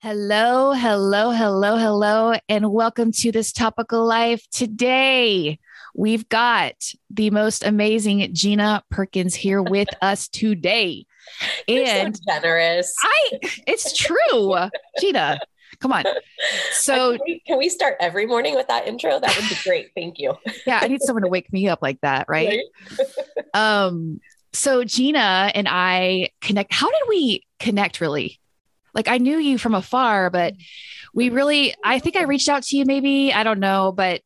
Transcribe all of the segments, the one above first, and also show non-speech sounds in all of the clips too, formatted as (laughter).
Hello, hello, hello, hello, and welcome to this topical life. Today, we've got the most amazing Gina Perkins here (laughs) with us today. And so generous. I it's true. Gina, come on. (laughs) So can we, can we, start every morning with that intro? That would be great. Thank you. (laughs) yeah, I need someone to wake me up like that, right? right? um, so Gina and I connect. How did we connect really? Like I knew you from afar, but we really, I think I reached out to you maybe, I don't know, but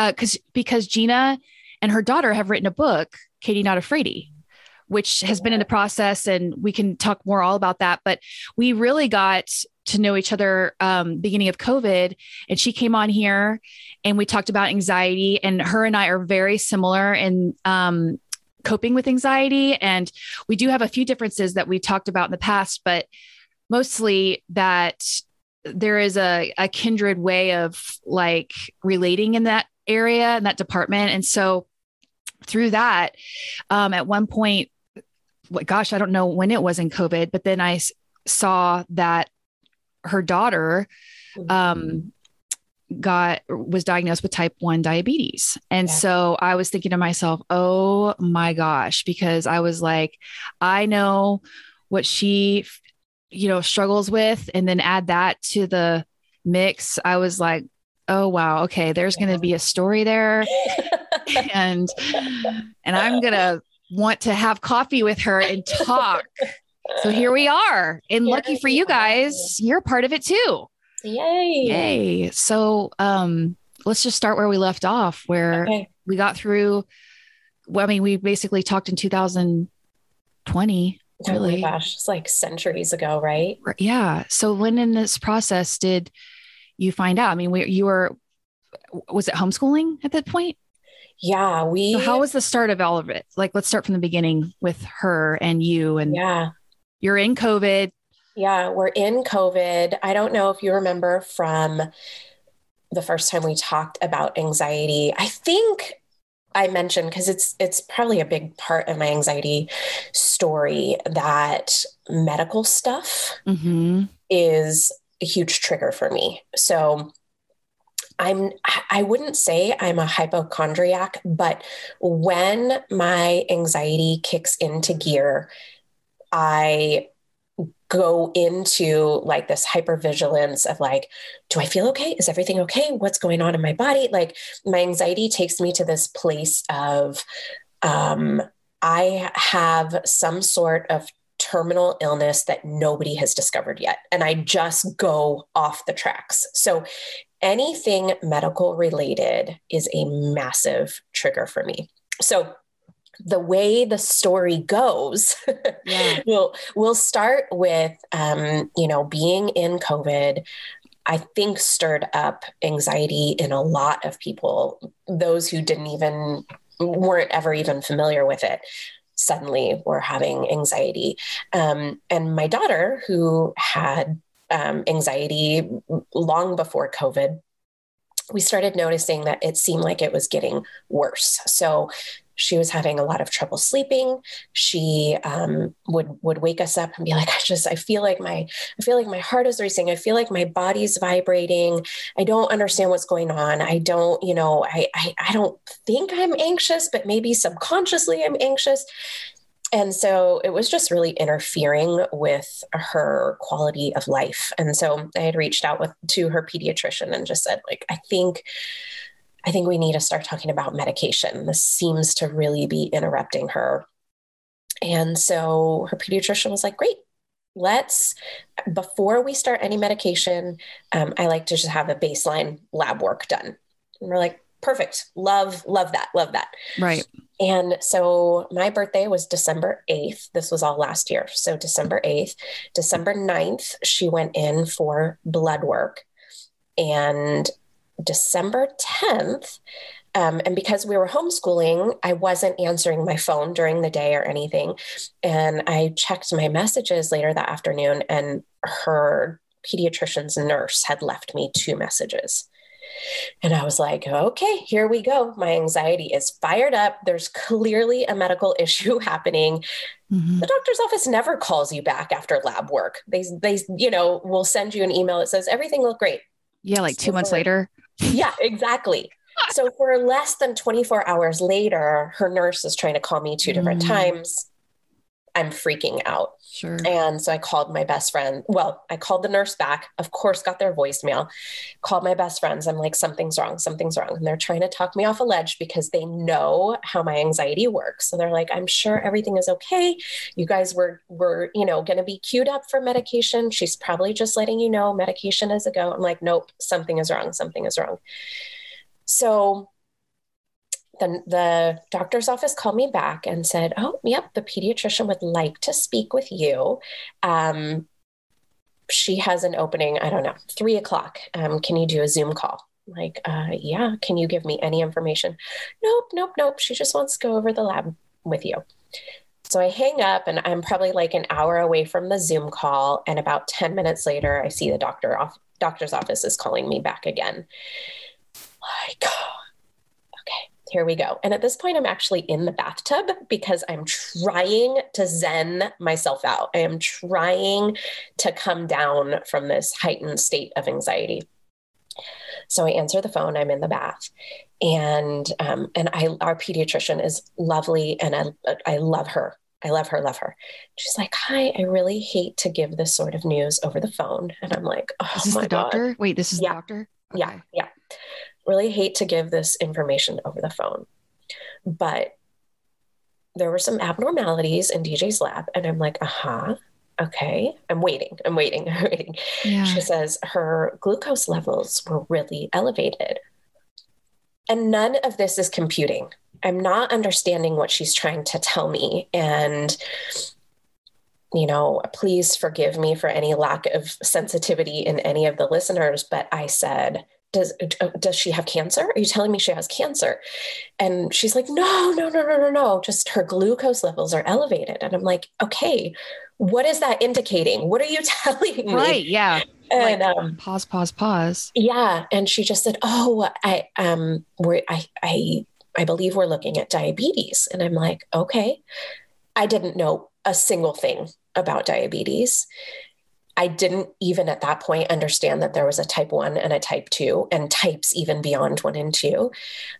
uh, cause, because Gina and her daughter have written a book, Katie Not Afraidy, which has been in the process and we can talk more all about that. But we really got to know each other um, beginning of COVID and she came on here and we talked about anxiety and her and I are very similar in um, coping with anxiety. And we do have a few differences that we talked about in the past, but mostly that there is a, a kindred way of like relating in that area in that department. And so through that um, at one point gosh i don't know when it was in covid but then I saw that her daughter um, got was diagnosed with type 1 diabetes. And yeah. so i was thinking to myself oh my gosh because i was like i know what she you know, struggles with, and then add that to the mix, I was like, oh wow, okay, there's going to be a story there, (laughs) and and I'm gonna want to have coffee with her and talk. So here we are, and lucky for you guys, you're part of it too. Yay! Yay! So um, let's just start where we left off, where okay. we got through. Well, I mean, we basically talked in 2020 Really? Oh my gosh, it's like centuries ago, right? Yeah. So when in this process did you find out? I mean, we, you were, was it homeschooling at that point? Yeah, we. So how was the start of all of it? Like, let's start from the beginning with her and you. And yeah, you're in COVID. Yeah, we're in COVID. I don't know if you remember from the first time we talked about anxiety. I think I mentioned because it's it's probably a big part of my anxiety story that medical stuff mm-hmm. is a huge trigger for me. So I'm I wouldn't say I'm a hypochondriac, but when my anxiety kicks into gear, I go into like this hypervigilance of like do i feel okay? Is everything okay? What's going on in my body? Like my anxiety takes me to this place of um i have some sort of terminal illness that nobody has discovered yet and i just go off the tracks. So anything medical related is a massive trigger for me. So the way the story goes yeah. (laughs) we'll we'll start with um, you know being in covid i think stirred up anxiety in a lot of people those who didn't even weren't ever even familiar with it suddenly were having anxiety um, and my daughter who had um, anxiety long before covid we started noticing that it seemed like it was getting worse. So she was having a lot of trouble sleeping. She um, would would wake us up and be like, (laughs) "I just I feel like my I feel like my heart is racing. I feel like my body's vibrating. I don't understand what's going on. I don't you know I I, I don't think I'm anxious, but maybe subconsciously I'm anxious." And so it was just really interfering with her quality of life. And so I had reached out with to her pediatrician and just said, like, I think I think we need to start talking about medication. This seems to really be interrupting her. And so her pediatrician was like, great, let's, before we start any medication, um, I like to just have a baseline lab work done. And we're like, perfect. Love, love that. Love that. Right. And so my birthday was December 8th. This was all last year. So December 8th, December 9th, she went in for blood work. And December 10th. Um, and because we were homeschooling, I wasn't answering my phone during the day or anything. And I checked my messages later that afternoon, and her pediatrician's nurse had left me two messages. And I was like, okay, here we go. My anxiety is fired up. There's clearly a medical (laughs) issue happening. Mm-hmm. The doctor's office never calls you back after lab work. They, they, you know, will send you an email that says everything looked great. Yeah, like two so months later. Yeah, exactly. so for less than 24 hours later, her nurse is trying to call me two different mm. times. I'm freaking out. Sure. And so I called my best friend. Well, I called the nurse back, of course, got their voicemail, called my best friends. I'm like, something's wrong, something's wrong. And they're trying to talk me off a ledge because they know how my anxiety works. So they're like, I'm sure everything is okay. You guys were were, you know, gonna be queued up for medication. She's probably just letting you know medication is a go. I'm like, nope, something is wrong, something is wrong. So the, the doctor's office called me back and said, Oh, yep, the pediatrician would like to speak with you. Um, she has an opening, I don't know, three o'clock. Um, can you do a Zoom call? like, uh, yeah, can you give me any information? Nope, nope, nope. She just wants to go over the lab with you. So I hang up and I'm probably like an hour away from the Zoom call. And about 10 minutes later, I see the doctor off, doctor's office is calling me back again. Like, here we go. And at this point, I'm actually in the bathtub because I'm trying to zen myself out. I am trying to come down from this heightened state of anxiety. So I answer the phone. I'm in the bath, and um, and I our pediatrician is lovely, and I I love her. I love her, love her. She's like, "Hi, I really hate to give this sort of news over the phone," and I'm like, "Oh is this my the doctor? God. Wait, this is yeah. the doctor." Okay. Yeah, yeah really hate to give this information over the phone, but there were some abnormalities in DJ's lab. And I'm like, uh huh. Okay, I'm waiting. I'm waiting. (laughs) I'm waiting. Yeah. She says her glucose levels were really elevated. And none of this is computing. I'm not understanding what she's trying to tell me. And, you know, please forgive me for any lack of sensitivity in any of the listeners, but I said, does uh, does she have cancer? Are you telling me she has cancer? And she's like, no, no, no, no, no, no. Just her glucose levels are elevated. And I'm like, okay, what is that indicating? What are you (laughs) telling me? Right. Yeah. And like, um, pause, pause, pause. Yeah. And she just said, oh, I um, we're I I I believe we're looking at diabetes. And I'm like, okay. I didn't know a single thing about diabetes. I didn't even at that point understand that there was a type one and a type two, and types even beyond one and two.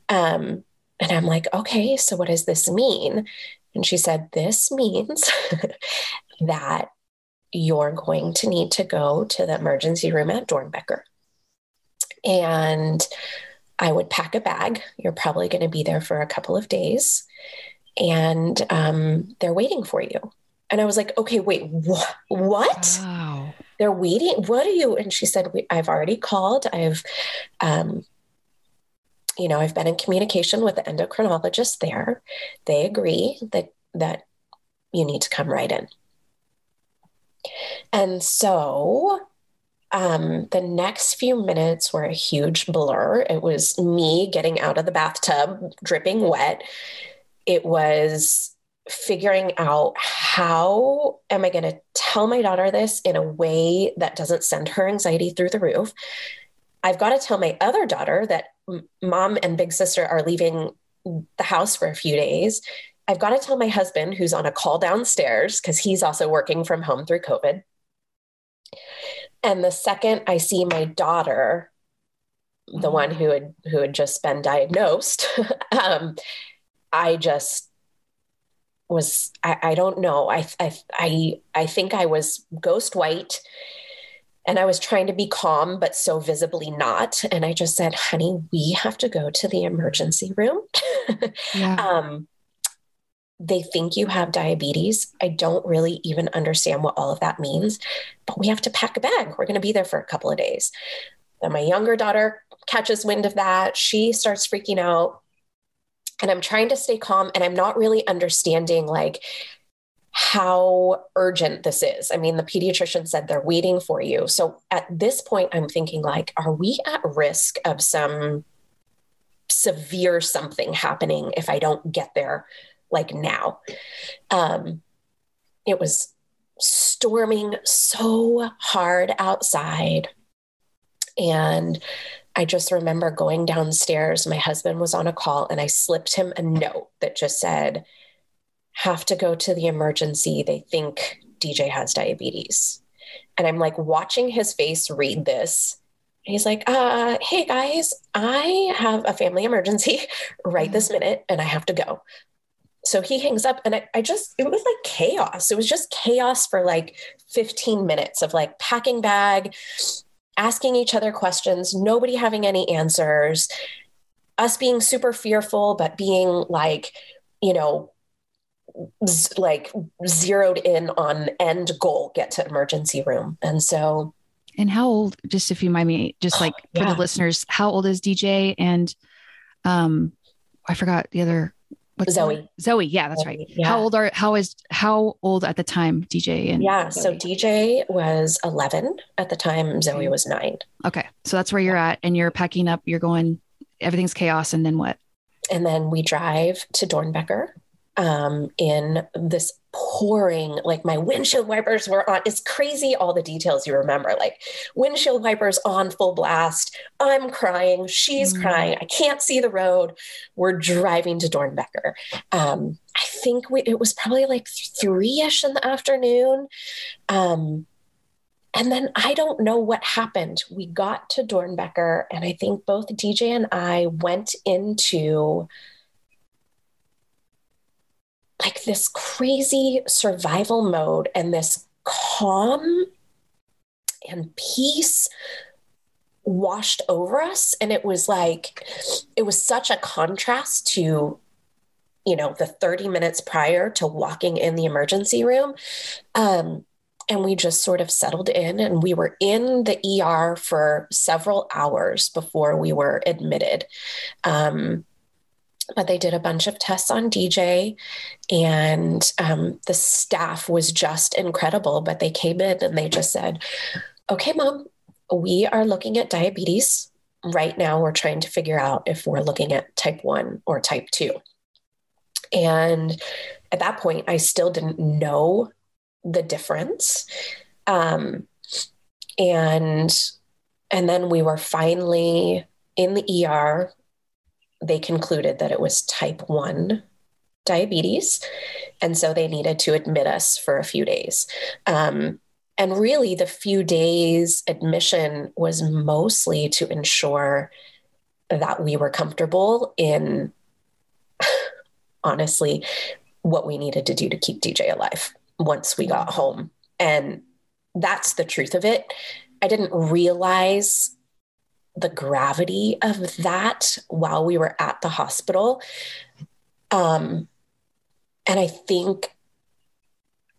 Um, and I'm like, okay, so what does this mean? And she said, this means (laughs) that you're going to need to go to the emergency room at Doernbecher. And I would pack a bag. You're probably going to be there for a couple of days. And um, they're waiting for you. And I was like, okay, wait, wh- what? Wow. They're waiting. What are you? And she said, I've already called. I've, um, you know, I've been in communication with the endocrinologist there. They agree that, that you need to come right in. And so um, the next few minutes were a huge blur. It was me getting out of the bathtub, dripping wet. It was figuring out how am I going to tell my daughter this in a way that doesn't send her anxiety through the roof. I've got to tell my other daughter that mom and big sister are leaving the house for a few days. I've got to tell my husband, who's on a call downstairs, because he's also working from home through COVID. And the second I see my daughter, the one who had who had just been diagnosed, (laughs) um, I just was I, I don't know. I, I I I think I was ghost white and I was trying to be calm but so visibly not. And I just said honey we have to go to the emergency room. (laughs) Yeah. um, they think you have diabetes. I don't really even understand what all of that means but we have to pack a bag. We're going to be there for a couple of days. Then my younger daughter catches wind of that. She starts freaking out and I'm trying to stay calm and I'm not really understanding like how urgent this is. I mean, the pediatrician said they're waiting for you. So at this point, I'm thinking, like, are we at risk of some severe something happening if I don't get there like now? Um, it was storming so hard outside. And I just remember going downstairs. My husband was on a call and I slipped him a note that just said, have to go to the emergency. They think DJ has diabetes. And I'm like watching his face read this. He's like, uh, hey guys, I have a family emergency (laughs) right this minute and I have to go. So he hangs up and I, I just, it was like chaos. It was just chaos for like 15 minutes of like packing bag, asking each other questions, nobody having any answers, us being super fearful, but being like, you know, z- like zeroed in on end goal, get to emergency room. And so. And how old, just if you mind me, just like for yeah. the listeners, how old is DJ? And um, I forgot the other What's Zoe. Zoe, yeah, that's Zoe, right. Yeah. How old are how is how old at the time DJ and Yeah, Zoe? so DJ was 11 at the time, Zoe was 9. Okay. So that's where you're at and you're packing up, you're going everything's chaos and then what? And then we drive to Doernbecher um, in this pouring, like my windshield wipers were on. It's crazy all the details you remember, like windshield wipers on full blast. I'm crying. She's mm. crying. I can't see the road. We're driving to Doernbecher. Um, I think we, it was probably like three ish in the afternoon. Um, and then I don't know what happened. We got to Doernbecher, and I think both DJ and I went into like this crazy survival mode and this calm and peace washed over us. And it was like it was such a contrast to you know the 30 minutes prior to walking in the emergency room. Um, and we just sort of settled in and we were in the er for several hours before we were admitted. Um, but they did a bunch of tests on DJ, and um, the staff was just incredible. But they came in and they just said, Okay, mom, we are looking at diabetes. Right now, we're trying to figure out if we're looking at type one or type two. And at that point, I still didn't know the difference. Um, and and then we were finally in the ER they concluded that it was type 1 diabetes. And so they needed to admit us for a few days. Um, and really, the few days admission was mostly to ensure that we were comfortable in, (laughs) honestly, what we needed to do to keep DJ alive once we got home. And that's the truth of it. I didn't realize the gravity of that while we were at the hospital. Um, and I think,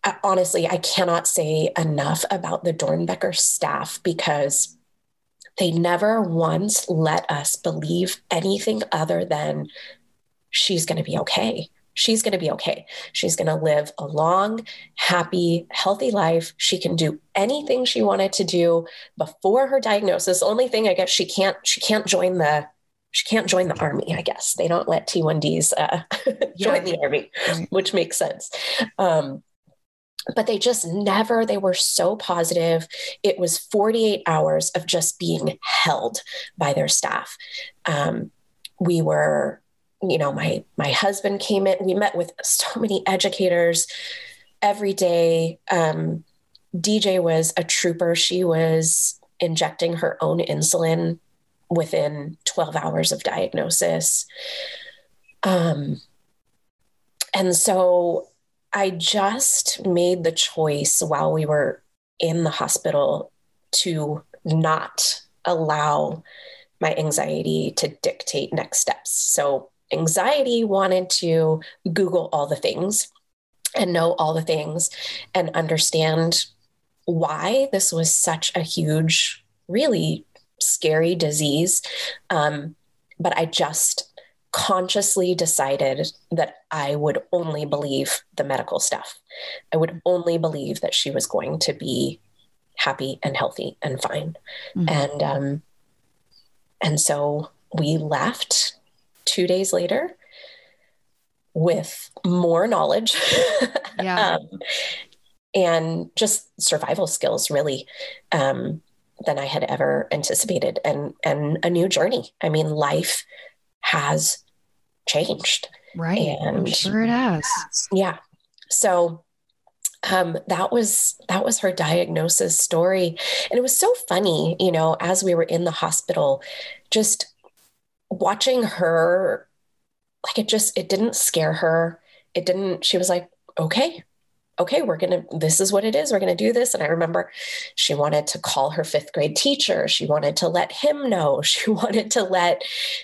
uh, honestly, I cannot say enough about the Doernbecher staff because they never once let us believe anything other than she's going to be okay she's going to be okay. She's going to live a long, happy, healthy life. She can do anything she wanted to do before her diagnosis. Only thing I guess she can't she can't join the she can't join the army. I guess they don't let T1Ds uh, (laughs) join yeah. the army, right. which makes sense. Um, but they just never they were so positive it was 48 hours of just being held by their staff um, we were you know my my husband came in we met with so many educators every day. Um, dj was a trooper. She was injecting her own insulin within 12 hours of diagnosis. Um, and so i just made the choice while we were in the hospital to not allow my anxiety to dictate next steps. So anxiety wanted to Google all the things and know all the things and understand why this was such a huge, really scary disease. Um, but I just consciously decided that I would only believe the medical stuff. I would only believe that she was going to be happy and healthy and fine. Mm-hmm. And um, and so we left two days later with more knowledge (laughs) yeah. um, and just survival skills, really. Um, than I had ever anticipated and and a new journey. I mean, life has changed. Right. And I'm sure it has. Yeah. So um, that was that was her diagnosis story and it was so funny you know as we were in the hospital just watching her like it just it didn't scare her it didn't she was like okay okay, we're going to, this is what it is. We're going to do this. And I remember she wanted to call her fifth grade teacher. She wanted to let him know. (laughs) She wanted to let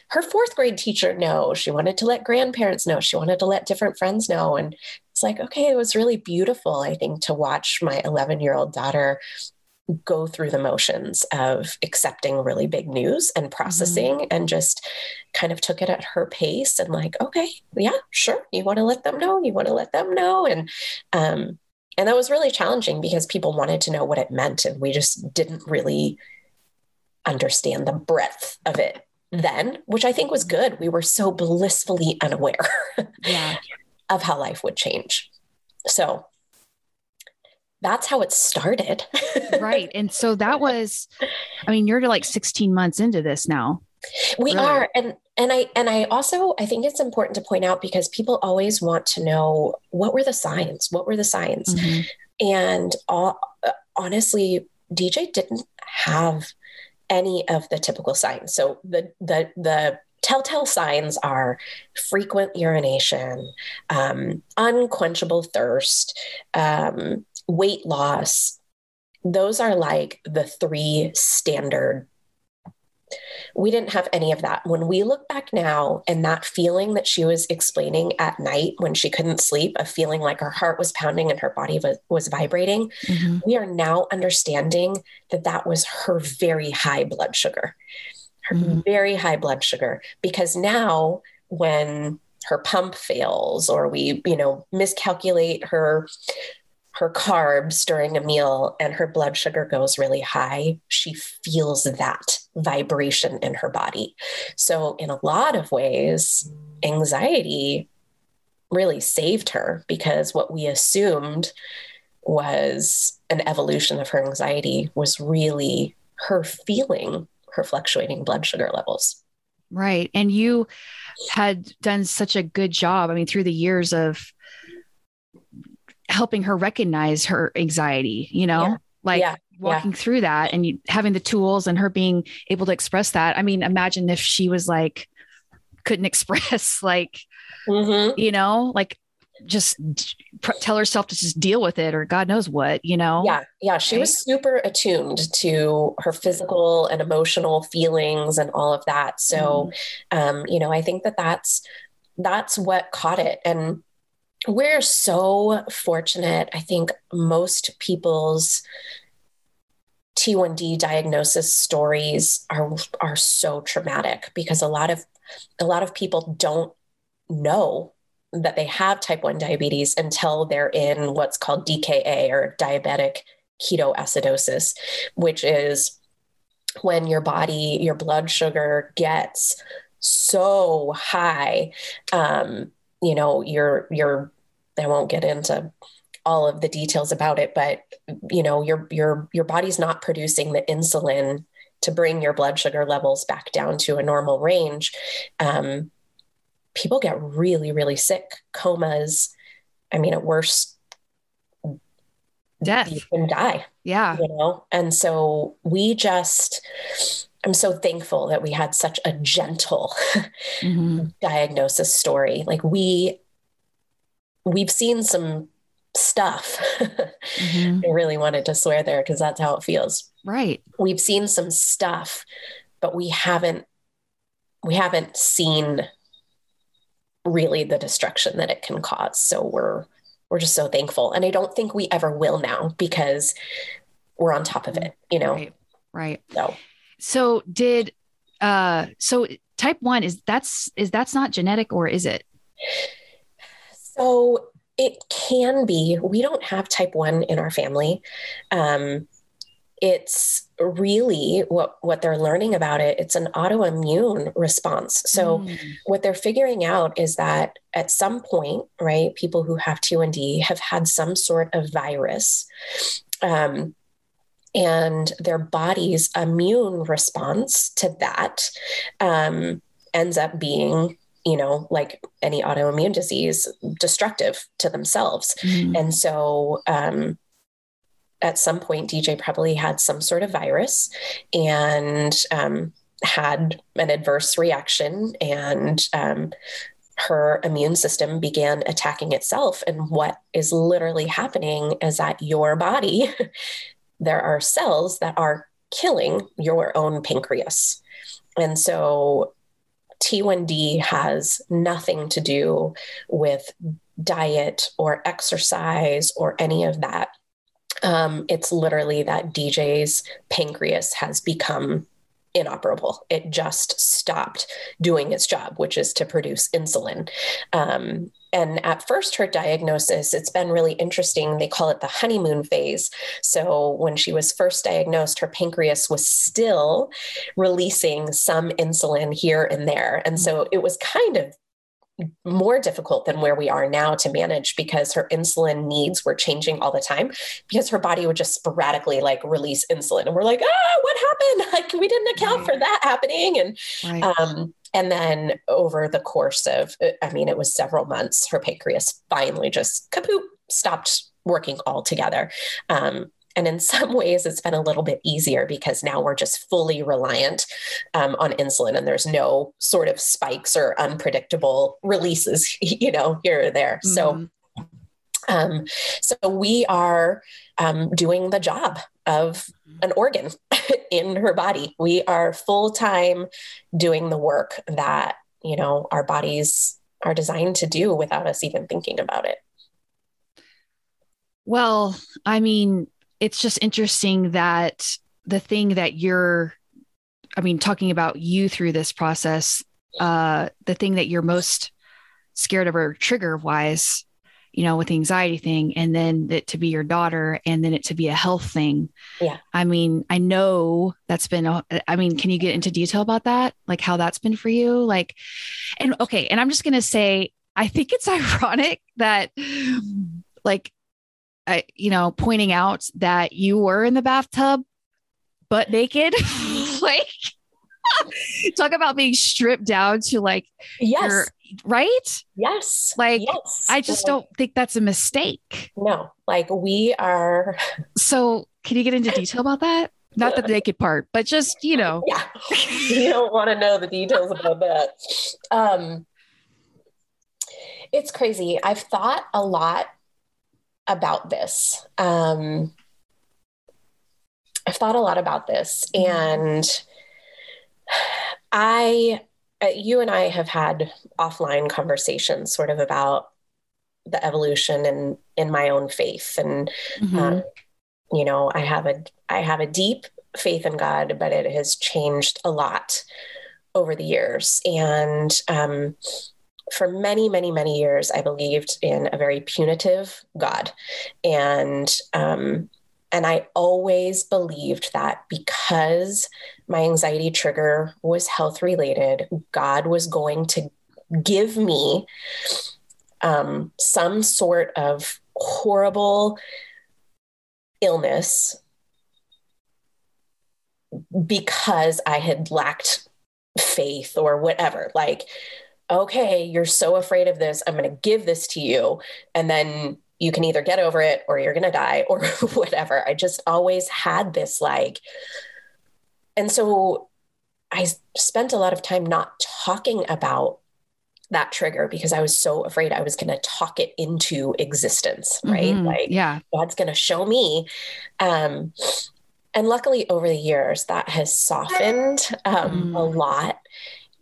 her fourth grade teacher know. She wanted to let grandparents know. She wanted to let different friends know. And it's like, okay, it was really beautiful, I think, to watch my 11 year old daughter go through the motions of accepting really big news and processing mm-hmm. and just kind of took it at her pace and like okay yeah sure you want to let them know you want to let them know and um and that was really challenging because people wanted to know what it meant and we just didn't really understand the breadth of it then which i think was good we were so blissfully unaware yeah. (laughs) of how life would change so that's how it started. right. And so (laughs) that was, I mean, you're like 16 months into this now. We really? are. And and I and I also I think it's important to point out because people always want to know what were the signs? What were the signs? Mm-hmm. And all, honestly, DJ didn't have any of the typical signs. So the the the telltale signs are frequent urination, um, unquenchable thirst, um, weight loss, those are like the three standard. We didn't have any of that. When we look back now and that feeling that she was explaining at night when she couldn't sleep, a feeling like her heart was pounding and her body was, was vibrating, mm-hmm. we are now understanding that that was her very high blood sugar, her mm-hmm. very high blood sugar. Because now when her pump fails or we, you know, miscalculate her her carbs during a meal and her blood sugar goes really high, she feels that vibration in her body. So, in a lot of ways, anxiety really saved her because what we assumed was an evolution of her anxiety was really her feeling her fluctuating blood sugar levels. Right. And you had done such a good job, I mean, through the years of helping her recognize her anxiety, you know, yeah. like yeah. walking yeah. through that and you, having the tools and her being able to express that. I mean, imagine if she was like, couldn't (laughs) express, like, mm-hmm. you know, like just tell herself to just deal with it or God knows what, you know? Yeah. Yeah. She right? was super attuned to her physical and emotional feelings and all of that. So, mm. um, you know, I think that that's, that's what caught it. And we're so fortunate. I think most people's T1D diagnosis stories are are so traumatic because a lot of a lot of people don't know that they have type 1 diabetes until they're in what's called DKA or diabetic ketoacidosis, which is when your body, your blood sugar gets so high um, you know you're you're i won't get into all of the details about it but you know your your your body's not producing the insulin to bring your blood sugar levels back down to a normal range. Um, people get really really sick. Comas i mean at worst death. you can die yeah. you know? And so we just I'm so thankful that we had such a gentle mm-hmm. diagnosis story. Like we we've seen some stuff. mm-hmm. (laughs) I really wanted to swear there because that's how it feels. Right. We've seen some stuff, but we haven't we haven't seen really the destruction that it can cause. So we're we're just so thankful. And I don't think we ever will now because we're on top of it, you know. Right. Right. So so did uh so type 1 is that's is that's not genetic or is it? So it can be. We don't have type 1 in our family. Um it's really what what they're learning about it it's an autoimmune response so mm. what they're figuring out is that at some point right people who have T1D have had some sort of virus um, and their body's immune response to that um, ends up being you know like any autoimmune disease destructive to themselves mm-hmm. and so um, at some point dj probably had some sort of virus and um, had an adverse reaction and um, her immune system began attacking itself. And what is literally happening is that your body, (laughs) there are cells that are killing your own pancreas. And so T1D has nothing to do with diet or exercise or any of that. Um, it's literally that DJ's pancreas has become inoperable. It just stopped doing its job, which is to produce insulin. Um, and at first, her diagnosis, it's been really interesting. They call it the honeymoon phase. So, when she was first diagnosed, her pancreas was still releasing some insulin here and there. And so, it was kind of more difficult than where we are now to manage because her insulin needs were changing all the time because her body would just sporadically like release insulin and we're like ah what happened (laughs) like we didn't account right. for that happening and right. um and then over the course of i mean it was several months her pancreas finally just kaput stopped working altogether um and in (laughs) some ways, it's been a little bit easier because now we're just fully reliant um, on insulin and there's no sort of spikes or unpredictable releases, (laughs) you know, here or there. Mm-hmm. So, um, so we are um, doing the job of an organ (laughs) in her body. We are full time doing the work that, you know, our bodies are designed to do without us even thinking about it. Well, I mean, it's just interesting that the thing that you're i mean talking about you through this process uh the thing that you're most scared of or trigger wise you know with the anxiety thing and then it to be your daughter and then it to be a health thing. Yeah. I mean i know that's been a, I mean can you get into detail about that? Like how that's been for you? Like and okay and i'm just going to say i think it's (laughs) ironic that like I, you know, pointing out that you were in the bathtub butt naked. (laughs) like, (laughs) talk about being stripped down to like, yes, your, right? Yes. Like, yes. I just don't think that's a mistake. No, like, we are. (laughs) So, can you get into detail about that? Not the naked part, but just, you know. (laughs) Yeah. you don't want to know the details about that. Um, it's crazy. I've thought a lot about this. Um, I've thought a lot about this, and I, you and I have had offline conversations sort of about the evolution and in my own faith, and mm-hmm. um, you know, I have a I have a deep faith in God, but it has changed a lot over the years, and um, for many, many, many years, I believed in a very punitive God, and um, and I always believed that because my anxiety trigger was health related, God was going to give me um, some sort of horrible illness because I had lacked faith or whatever. Like, okay, you're so afraid of this. I'm going to give this to you. And then you can either get over it or you're going to die or (laughs) whatever. I just always had this like, and so I spent a lot of time not talking about that trigger because I was so afraid I was going to talk it into existence, right? Mm-hmm. Like, yeah, God's going to show me. Um, and luckily, over the years, that has softened um, mm. a lot.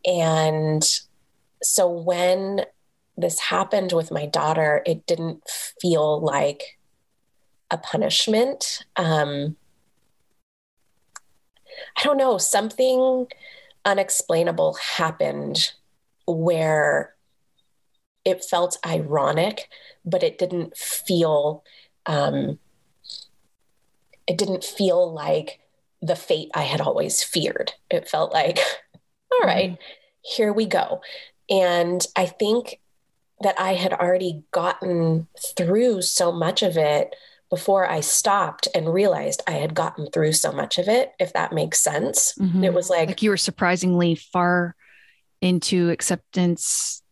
And so when this happened with my daughter, it didn't feel like a punishment. Um, I don't know, something unexplainable happened where it felt ironic, but it didn't feel um, it didn't feel like the fate I had always feared. It felt like, (laughs) all right, mm-hmm. here we go. And I think that I had already gotten through so much of it before I stopped and realized I had gotten through so much of it, if that makes sense. Mhm. It was like, Like you were surprisingly far into acceptance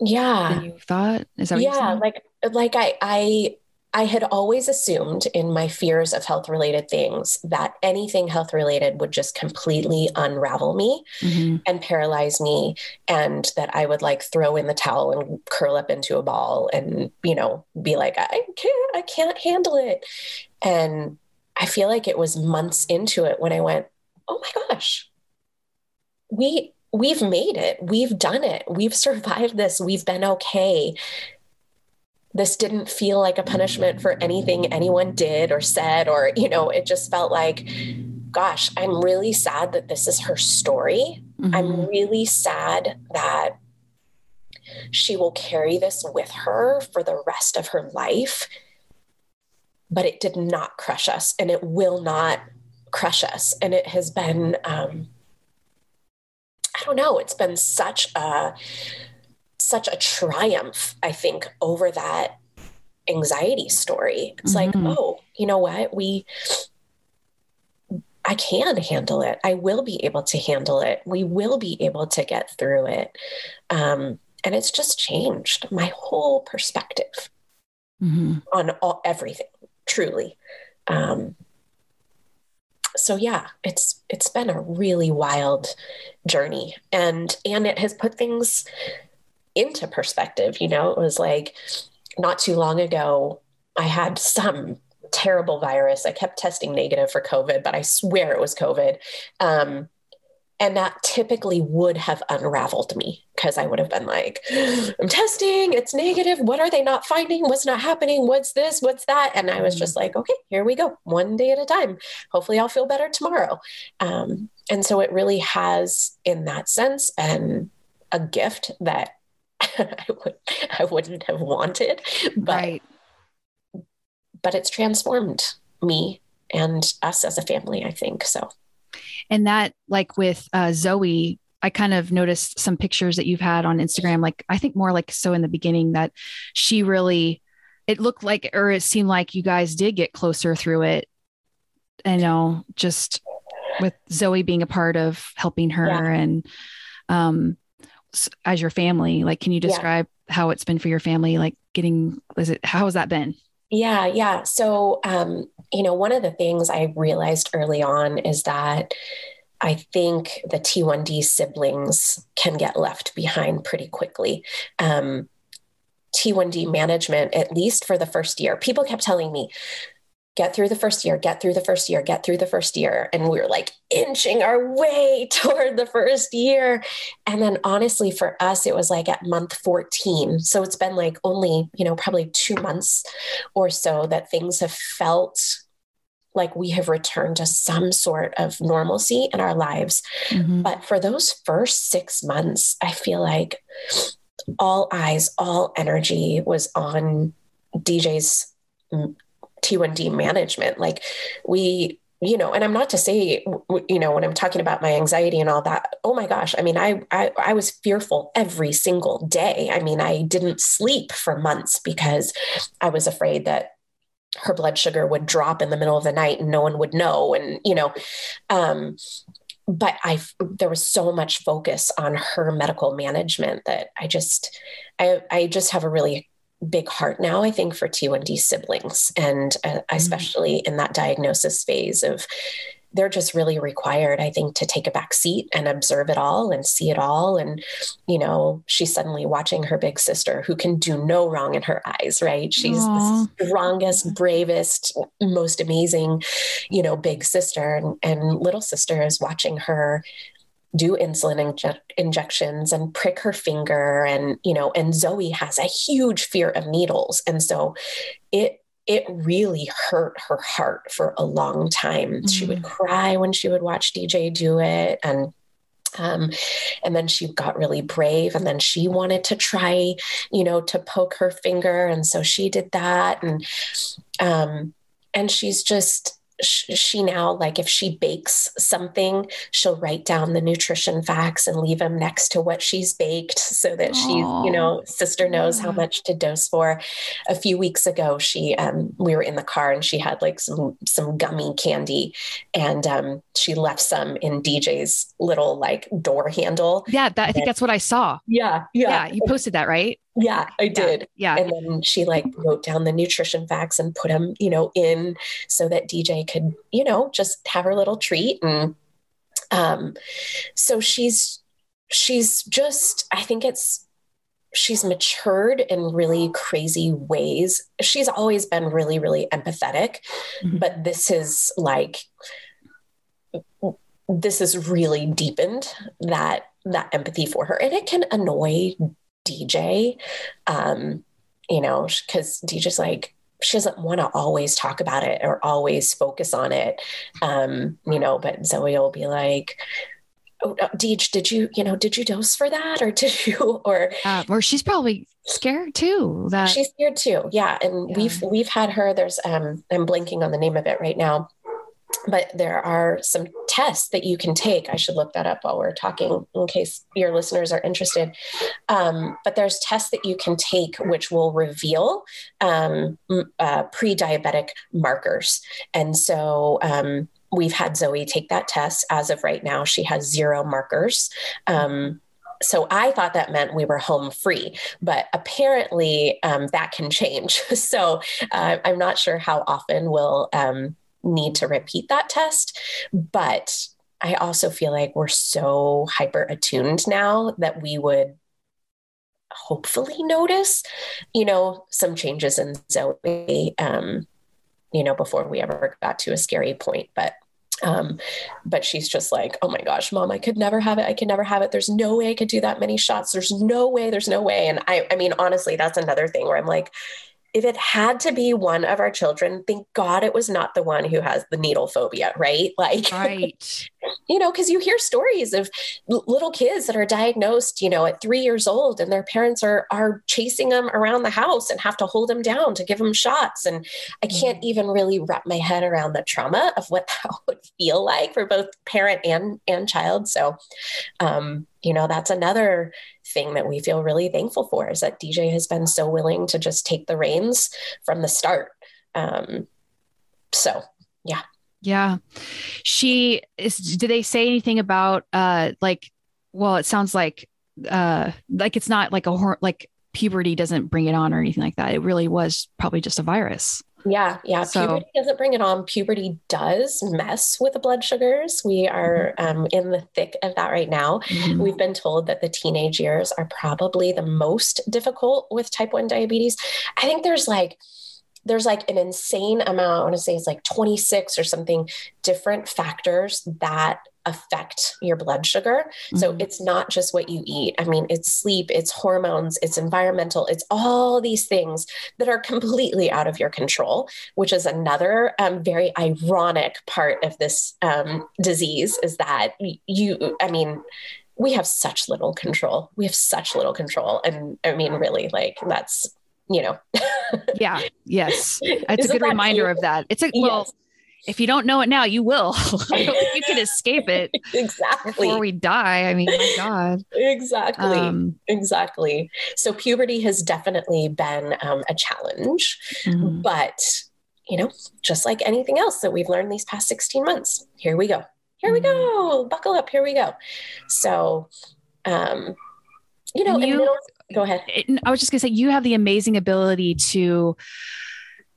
yeah. than you thought. Is that yeah like like i i i had always assumed in my fears of health related things that anything health related would just completely unravel me Mhm. and paralyze me and that i would like throw in the towel and curl up into a ball and you know be like i can't i can't handle it. And i feel like it was months into it when i went oh my gosh. We we've made it. We've done it. We've (laughs) survived this. We've been okay this didn't feel like a punishment for anything anyone did or said or you know it just felt like gosh i'm really sad that this is her story Mhm. i'm really sad that she will carry this with her for the rest of her life but it did not crush us and it will not crush us and it has been um i don't know it's been such a such a triumph i think over that anxiety story. It's like Mhm. oh you know what? We i can handle it. I will be able to handle it. We will be able to get through it. Um and it's just changed my whole perspective Mhm. on all, everything truly. Um so yeah it's it's been a really wild journey. And and it has put things into perspective you know it was like not too long ago i had some terrible virus i kept testing negative for covid but i swear it was covid um and that typically would have unraveled me because I would have been like, I'm testing, it's negative. What are they not finding? What's not happening? What's this? What's that? And I was just like, okay, here we go, one day at a time. Hopefully, I'll feel better tomorrow. Um, and so it really has, in that sense, been a gift that (laughs) I, would, I wouldn't have wanted, but, right. but it's transformed me and us as a family, I think. So, And that, like with uh, Zoe, I kind of noticed some pictures that you've had on Instagram. Like, I think more like so in the beginning that she really, it looked like, or it seemed like you guys did get closer through it. I know, just with Zoe being a part of helping her Yeah. and um, as your family. Like, can you Yeah. describe how it's been for your family? Like, getting, is it, how has that been? Yeah, yeah. So, um, you know, one of the things I realized early on is that I think the T1D siblings can get left behind pretty quickly. Um, T1D management, at least for the first year, people kept telling me, get through the first year, get through the first year, get through the first year. And we were like inching our way (laughs) toward the first year. And then honestly, for us, it was like at month 14. So it's been like only, you know, probably two months or so that things have felt like we have returned to some sort of normalcy in our lives. Mhm. But for those first six months, I feel like all eyes, all energy was on DJ's mm, T1D management. Like we, you know, and I'm not to say, you know, when I'm talking about my anxiety and all that, oh my gosh, I mean, I, I, I was fearful every single day. I mean, I didn't sleep for months because I was afraid that her blood sugar would drop in the middle of the night and no one would know. And, you know, um, but I there was so much focus on her medical management that I just I I just have a really big heart now I think for T1D siblings. And uh, especially in that diagnosis phase of they're just really required I think to take a back seat and observe it all and see it all. And you know she's suddenly watching her big sister who can do no wrong in her eyes right? She's Aw. the strongest bravest most amazing you know big sister. And, and little sister is watching her do insulin inje- injections and prick her finger and you know and zoe has a huge fear of needles. And so it it really hurt her heart for a long time. She would cry when she would watch dj do it. And um, and then she got really brave and then she wanted to try you know to poke her finger. And so she did that. And um, and she's just she now like if she bakes something she'll write down the nutrition facts and leave them next to what she's baked so that she's you know sister knows yeah. how much to dose for. A few weeks ago she um we were in the car and she had like some some gummy candy and um she left some in dj's little like door handle. Yeah that, i think that's what i saw. Yeah yeah. Yeah you posted that right yeah, I did. Yeah, yeah. And then she like wrote down the nutrition facts and put them, you know, in so that DJ could, you know, just have her little treat. And um, so she's she's just, I think it's she's matured in really crazy ways. She's always been really, really empathetic, mm-hmm. but this is like this has really deepened that that empathy for her and it can annoy DJ, um, you know, because DJ's like, she doesn't want to always talk about it or always focus on it. Um, you know, but Zoe will be like, oh, uh, Deej, did you, you know, did you dose for that or (laughs) did you, or, uh, or she's probably scared too. That she's scared too. Yeah. And yeah. we've, we've had her, there's, um, I'm blinking on the name of it right now but there are some tests that you can take. I should look that up while we're talking in case your listeners are interested. Um, but there's tests that you can take which will reveal um, uh, pre diabetic markers. And so um, we've had Zoe take that test. As of right now, she has zero markers. Um, so I thought that meant we were home free, but apparently um, that can change. (laughs) so uh, I'm not sure how often we'll um, need to repeat that test. But I also feel like we're so hyper attuned now that we would hopefully notice, you know, some changes in Zoe, um, you know, before we ever got to a scary point. But um, but she's just like, oh my gosh, mom, I could never have it. I could never have it. There's no way I could do that many shots. There's no way. There's no way. And I, I mean, honestly, that's another thing where I'm like, if it had to be one of our children, thank God it was not the one who has the needle phobia, right? (laughs) Like, right. you know, because you hear stories of little kids that are diagnosed, you know, at three years old, and their parents are are chasing them around the house and have to hold them down to give them shots. And I can't mm. even really wrap my head around the trauma of what (laughs) that would feel like for both parent and and child. So, um, you know, that's another thing that we feel really thankful for is that DJ has been so willing to just take the reins from the start. Um, so, yeah. Yeah. She is, do they say anything about, uh, like, well, it sounds like, uh, like it's not like a, like puberty doesn't bring it on or anything like that. It really was probably just a virus. Yeah, yeah. So, puberty doesn't bring it on. Puberty does mess with the blood sugars. We are mm-hmm. um, in the thick of that right now. Mm-hmm. We've been told that the teenage years are probably the most difficult with type 1 diabetes. I think there's like, there's like an insane amount, I want to say it's like 26 or something different factors that affect your blood sugar. Mm-hmm. So it's not just what you eat. I mean, it's sleep, it's hormones, it's environmental, it's all these things that are completely out of your control, which is another um, very ironic part of this um, disease is that you, I mean, we have such little control. We have such little control. And I mean, really, like that's you know. yeah. Yes. (laughs) It's Isn't a good reminder of that. It's a well, yes if you don't know it now, you will. (laughs) you can escape it (laughs) exactly before we die. I mean, my God. Exactly. Um, exactly. So puberty has definitely been um, a challenge, mm-hmm. but you know, just like anything else that we've learned these past 16 months, here we go. Here we go. Mm-hmm. Buckle up. Here we go. So, um, you know, you, middle, go ahead. I was just gonna say, you have the amazing ability to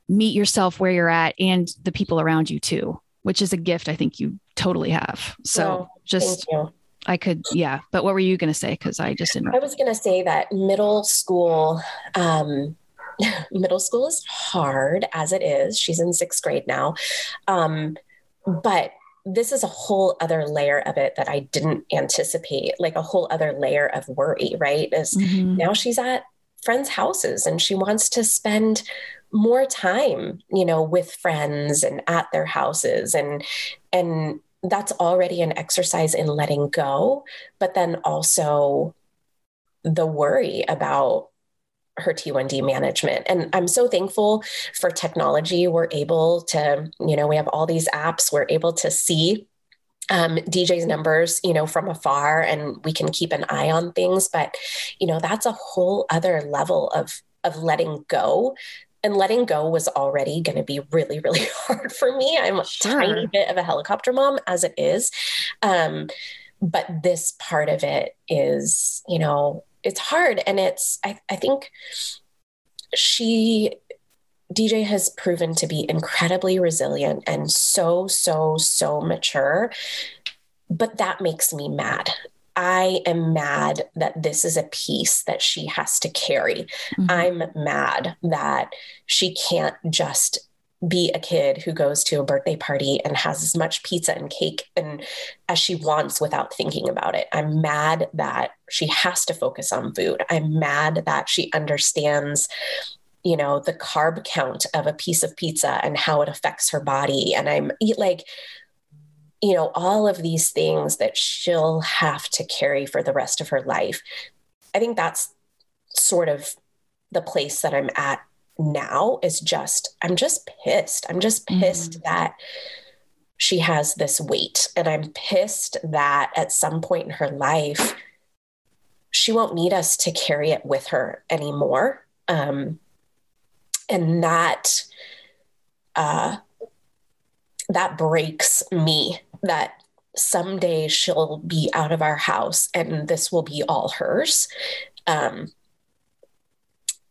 meet yourself where you're at and the people around you too, which is a gift I think you totally have. So just I could, yeah. But what were you going to say? Because I just didn't. I was going to say that middle school, um, (laughs) middle school is hard as it is. She's in sixth grade now, um, but this is a whole other layer of it that I didn't anticipate, like a whole other layer of worry. Right? Is mm-hmm. now she's at friends' houses and she wants to spend more time you know with friends and at their houses and and that's already an exercise in letting go but then also the worry about her T1D management. And I'm so thankful for technology. We're able to, you know, we have all these apps, we're able to see um, DJ's numbers, you know, from afar and we can keep an eye on things. But, you know, that's a whole other level of of letting go. And letting go was already going to be really, really (laughs) hard for me. I'm a sure. tiny bit of a helicopter mom as it is. Um, but this part of it is, you know, it's hard. And it's, I, I think she DJ has proven to be incredibly resilient and so, so, so mature. But that makes me mad. I am mad that this is a piece that she has to carry. Mm-hmm. I'm mad that she can't just be a kid who goes to a birthday party and has as much pizza and cake and as she wants without thinking about it. I'm mad that she has to focus on food. I'm mad that she understands you know the carb count of a piece of pizza and how it affects her body and I'm like you know all of these things that she'll have to carry for the rest of her life. I think that's sort of the place that I'm at now is just, I'm just pissed. I'm just pissed mm. that she has this weight. And I'm pissed that at some point in her life, she won't need us to carry it with her anymore. Um, and that, uh, that breaks me that someday she'll be out of our house and this will be all hers. Um,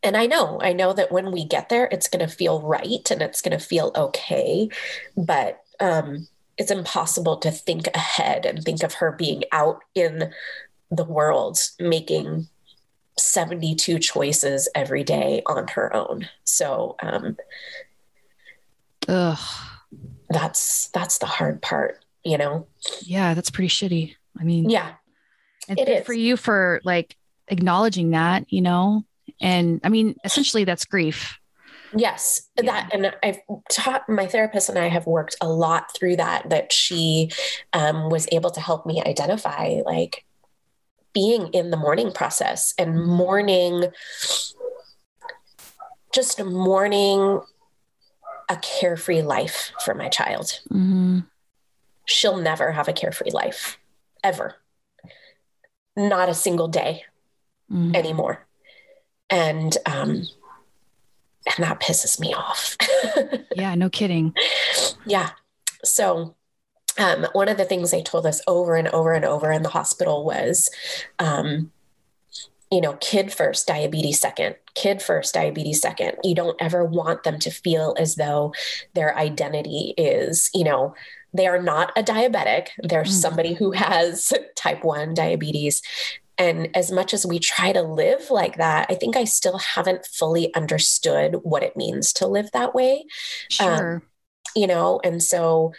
and I know, I know that when we get there, it's going to feel right and it's going to feel okay. But um, it's impossible to think ahead and think of her being out in the world making 72 choices every day on her own. So, um, Ugh. that's that's the hard part, you know. Yeah, that's pretty shitty. I mean, yeah, it is for you for like acknowledging that, you know, and I mean, essentially, that's grief. Yes, yeah. that, and I've taught my therapist and I have worked a lot through that. That she um, was able to help me identify like being in the mourning process and mourning, just mourning a carefree life for my child. Mm-hmm. She'll never have a carefree life, ever. Not a single day mm-hmm. anymore and um, and that pisses me off. (laughs) yeah, no kidding. Yeah. So um, one of the things they told us over and over and over in the hospital was, um, you know, kid first, diabetes second, kid first, diabetes second. You don't ever want them to feel as though their identity is, you know, they are not a diabetic. They're mm-hmm. somebody who has (laughs) type 1 diabetes. And as much as we try to live like that, I think I still haven't fully understood what it means to live that way. Sure. Um, you know, and so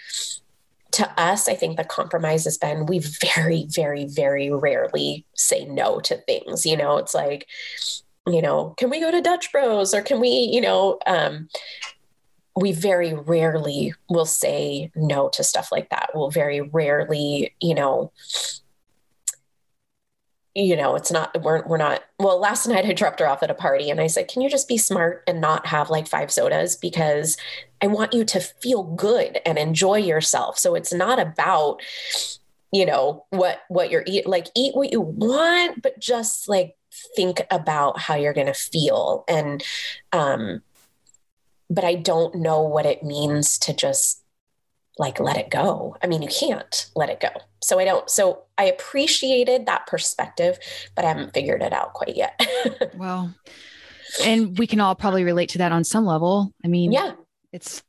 to us, I think the compromise has been we very, very, very rarely say no to things. You know, it's like, you know, can we go to Dutch Bros or can we, you know, um, we very rarely will say no to stuff like that. We'll very rarely, you know, you know, it's not, we're, we're not, well, last night I dropped her off at a party and I said, can you just be smart and not have like five sodas? Because I want you to feel good and enjoy yourself. So it's not about, you know, what, what you're eat, like eat what you want, but just like think about how you're going to feel. And, um, but I don't know what it means to just like let it go. I mean, you can't let it go. So I don't, so I appreciated that perspective, but I haven't figured it out quite yet. (laughs) well, and we can all probably relate to that on some level. I mean, yeah, it's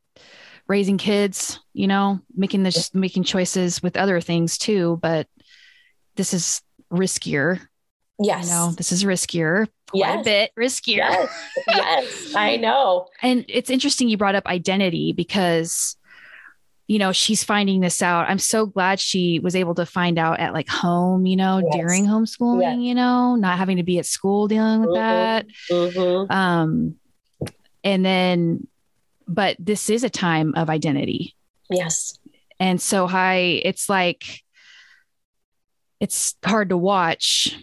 raising kids, you know, making this, making choices with other things too, but this is riskier. Yes. You know, this is riskier, quite yes. a bit riskier. Yes. yes, I (laughs) know. and it's interesting you brought up identity because you know, she's finding this out. I'm so glad she was able to find out at like home, you know, yes. during homeschooling, yes. you know, not having to be at school dealing with mm-hmm. that. Mm-hmm. Um, and then, but this is a time of identity. Yes. And so hi, it's like, it's hard to watch,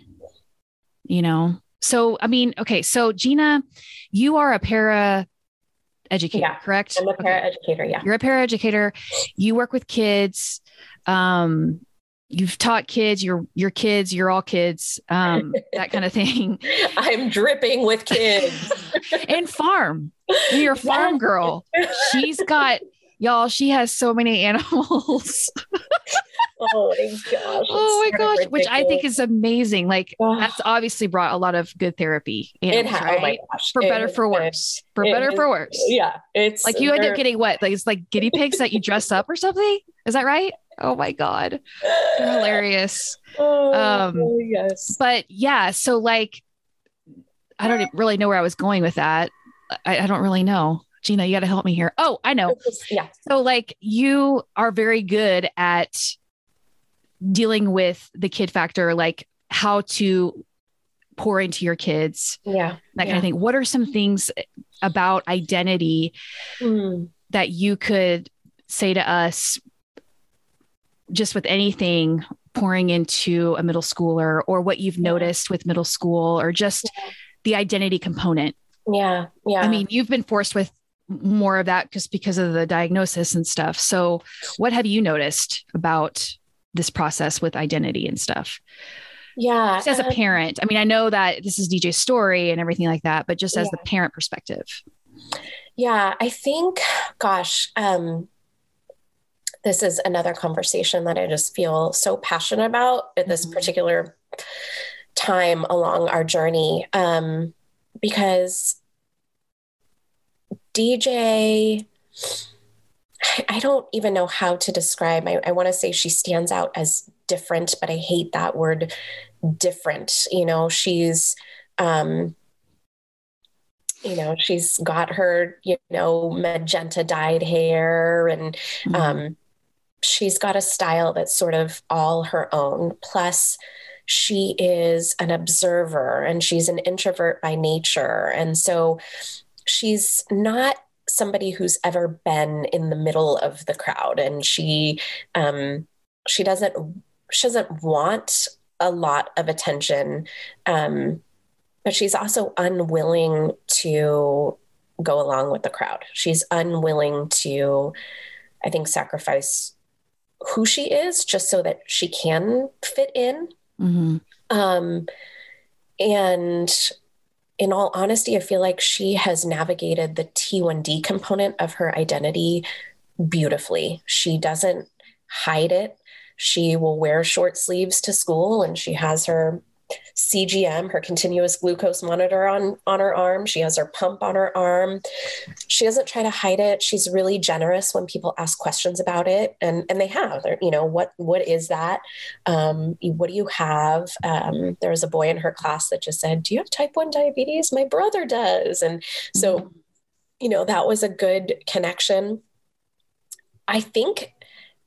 you know, so I mean, okay, so Gina, you are a para educator, Yeah. correct? I'm a para educator. Yeah. You're a para educator. You work with kids. Um, you've taught kids. You're your kids. You're all kids. Um, that kind of (laughs) thing. I'm dripping with kids. (laughs) And farm. You're a farm girl. She's got y'all. She has so many (laughs) animals. oh my gosh. oh my gosh, of which I think is amazing. Like Ugh. that's obviously brought a lot of good therapy. it Animals, ha- right? Oh my gosh. For It better, for worse. For it better, has- for worse. Yeah. It's Like you end up getting what? Like it's like guinea pigs that you dress up or something. Is that right? Oh my god, They're hilarious. (laughs) Oh, Um, yes. But yeah, so like, I don't really know where I was going with that. I, I don't really know. Gina, you got to help me here. Oh, I know. Yeah. So like, you are very good at dealing with the kid factor, like how to pour into your kids, Yeah. that kind Yeah. of thing. What are some things about identity Mm. that you could say to us just with anything pouring into a middle schooler or what you've noticed with middle school or just the identity component Yeah. Yeah. i mean you've been forced with more of that just because of the diagnosis and stuff so what have you noticed about this process with identity and stuff yeah. just as a um, parent i mean i know that this is dj's story and everything like that but just as Yeah. the parent perspective Yeah, I think, gosh, um, this is another conversation that I just feel so passionate about at this Mhm. particular time along our journey. Um, because DJ, I- don't even know how to describe. I, I want to say she stands out as different, but I hate that word different. You know, she's, um, you know, she's got her, you know, magenta dyed hair and Mhm. um, she's got a style that's sort of all her own. Plus, she is an observer and she's an introvert by nature. And so she's not somebody who's ever been in the middle of the crowd and she um she doesn't she doesn't want a lot of attention um but she's also unwilling to go along with the crowd she's unwilling to i think sacrifice who she is just so that she can fit in Mhm. um, and in all honesty, I feel like she has navigated the T1D component of her identity beautifully. She doesn't hide it. She will wear short sleeves to school and she has her CGM, her continuous glucose monitor on on her arm. She has her pump on her arm. She doesn't try to hide it. She's really generous when people ask questions about it, and and they have. They're, you know what what is that? Um, what do you have? Um, there was a boy in her class that just said, "Do you have type one diabetes? My brother does." And so, you know, that was a good connection. I think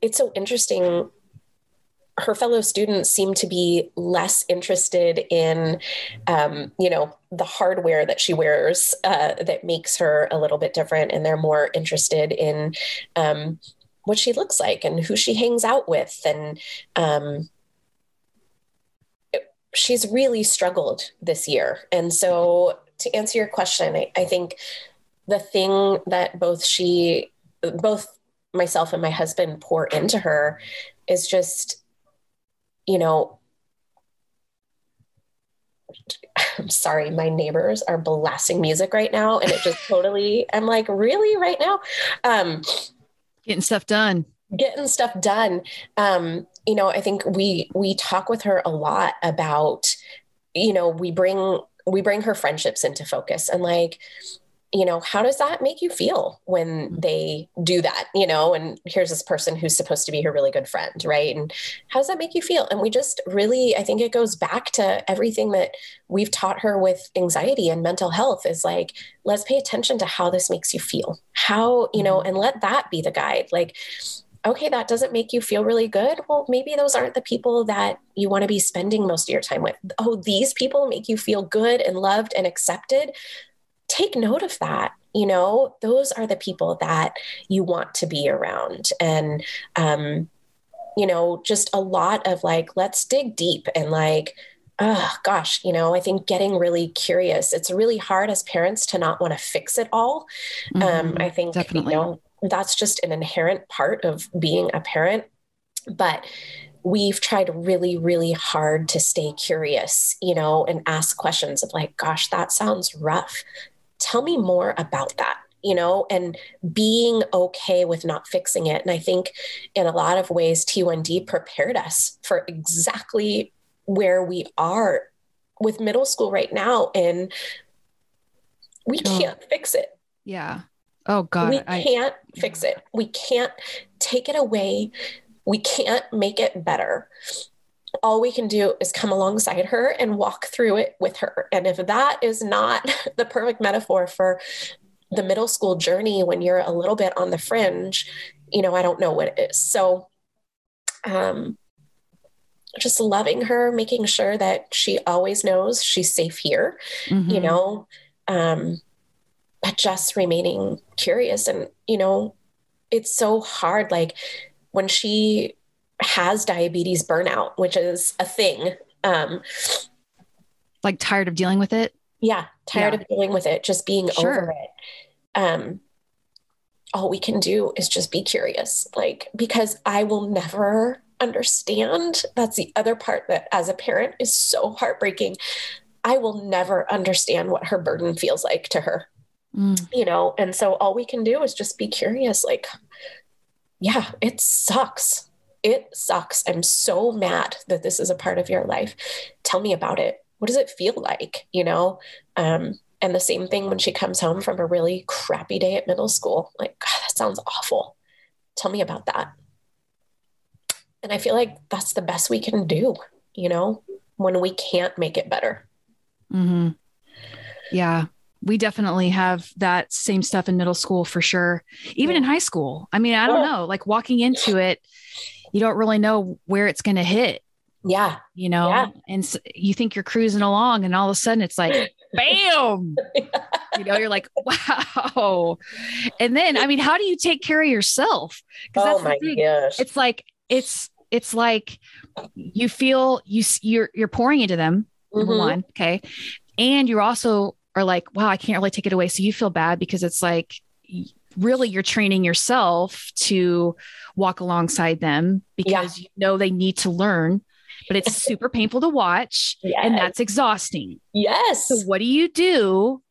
it's so interesting her fellow students seem to be less interested in um, you know the hardware that she wears uh, that makes her a little bit different and they're more interested in um, what she looks like and who she hangs out with. And um, she's really struggled this year. And so to answer your question I, I think the thing that both she both myself and my husband pour into her is just you know, I'm sorry, my neighbors are blasting music right now. And it just (laughs) totally, I'm like, really right now? Um, getting stuff done getting stuff done. Um, you know, I think we, we talk with her a lot about, you know, we bring, we bring her friendships into focus and like, you know, how does that make you feel when mm. they do that? You know, and here's this person who's supposed to be her really good friend, right? And how does that make you feel? And we just really, I think it goes back to everything that we've taught her with anxiety and mental health is like, let's pay attention to how this makes you feel. How, you know, mm. and let that be the guide. Like, okay, that doesn't make you feel really good. Well, maybe those aren't the people that you want to be spending most of your time with. Oh, these people make you feel good and loved and accepted take note of that you know those are the people that you want to be around and um you know just a lot of like let's dig deep and like oh gosh, you know, I think getting really curious. It's really hard as parents to not want to fix it all. Um, mm-hmm. Um, I think Definitely. you know that's just an inherent part of being a parent. But we've tried really, really hard to stay curious, you know, and ask questions of like, gosh, that sounds rough. Tell me more about that you know, and being okay with not fixing it. And I think in a lot of ways, T1D prepared us for exactly where we are with middle school right now. And we oh. can't fix it. Yeah. Oh, God. We can't I, fix it. We can't take it away. We can't make it better all we can do is come alongside her and walk through it with her. And if that is not (laughs) the perfect metaphor for the middle school journey when you're a little bit on the fringe, you know, I don't know what it is. So, um, just loving her, making sure that she always knows she's safe here, mm-hmm. you know, um, but just remaining curious. And, you know, it's so hard. Like when she has diabetes burnout, which is a thing. Um, like tired of dealing with it? Yeah, tired yeah. of dealing with it, just being sure. over it um, all we can do is just be curious, like, because I will never understand. That's the other part that, as a parent, is so heartbreaking. I will never understand what her burden feels like to her, mm. you know? And so all we can do is just be curious, like, yeah, it sucks. It sucks. I'm so mad that this is a part of your life. Tell me about it. What does it feel like? You know, um, and the same thing when she comes home from a really crappy day at middle school. Like, God, that sounds awful. Tell me about that. And I feel like that's the best we can do, you know, when we can't make it better. Mm-hmm. Yeah. We definitely have that same stuff in middle school for sure. Even in high school. I mean, I don't know, like walking into it, you don't really know where it's going to hit. Yeah. You know, yeah. and so you think you're cruising along and all of a sudden it's like, (laughs) bam. you know, you're like, (laughs) wow. And then, I mean, how do you take care of yourself? Because oh my gosh. It's like, it's, it's like you feel you you're you're pouring into them number mm-hmm. one okay and you're also are like wow i can't really take it away so you feel bad because it's like really you're training yourself to walk alongside them because yeah. you know they need to learn but it's super (laughs) painful to watch yes. and that's exhausting. Yes. So what do you do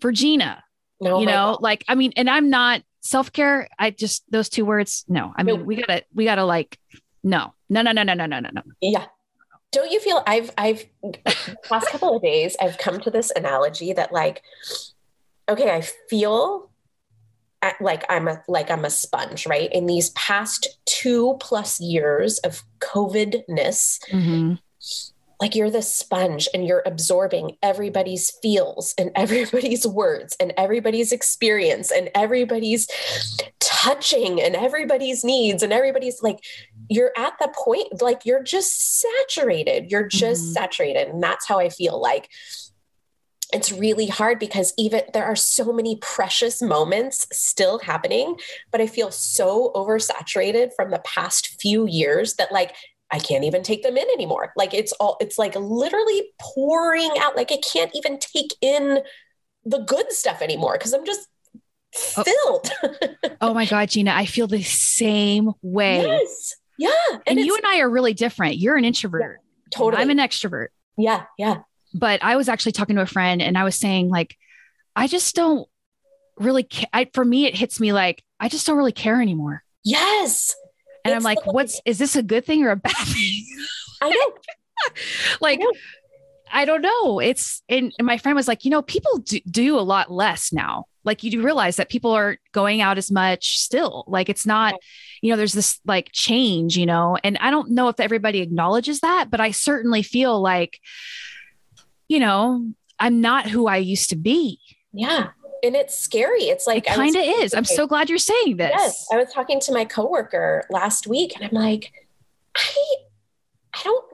for Gina? No, you know, God. like I mean, and I'm not self-care. I just those two words, no. I mean, no. we gotta we gotta like no, no, no, no, no, no, no, no. Yeah. Don't you feel I've I've past couple of days I've come to this analogy that like, okay, I feel like I'm a like I'm a sponge, right? In these past two plus years of COVIDness, mm-hmm. like you're the sponge and you're absorbing everybody's feels and (laughs) everybody's words and everybody's experience and everybody's touching and everybody's needs and everybody's like you're at the point like you're just saturated. You're just mm-hmm. saturated, and that's how I feel like it's really hard because even there are so many precious moments still happening, but I feel so oversaturated from the past few years that like I can't even take them in anymore. Like it's all it's like literally pouring out like I can't even take in the good stuff anymore because I'm just oh. filled. Oh. oh my god, Gina, I feel the same way. Yes. Yeah. And, and you and I are really different. You're an introvert. Yeah, totally. I'm an extrovert. Yeah, yeah but I was actually talking to a friend and I was saying like, I just don't really, ca- I, for me, it hits me like, I just don't really care anymore. Yes. And it's I'm like, what's, is this a good thing or a bad thing? (laughs) I know. (laughs) like, I, know. I, don't know. It's, and, and, my friend was like, you know, people do, do a lot less now. Like you do realize that people are going out as much still. Like it's not, you know, there's this like change, you know, and I don't know if everybody acknowledges that, but I certainly feel like, you know, I'm not who I used to be. Yeah. And it's scary. It's like it kind of is. I'm so glad you're saying this. Yes. I was talking to my coworker last week and I'm like, I I don't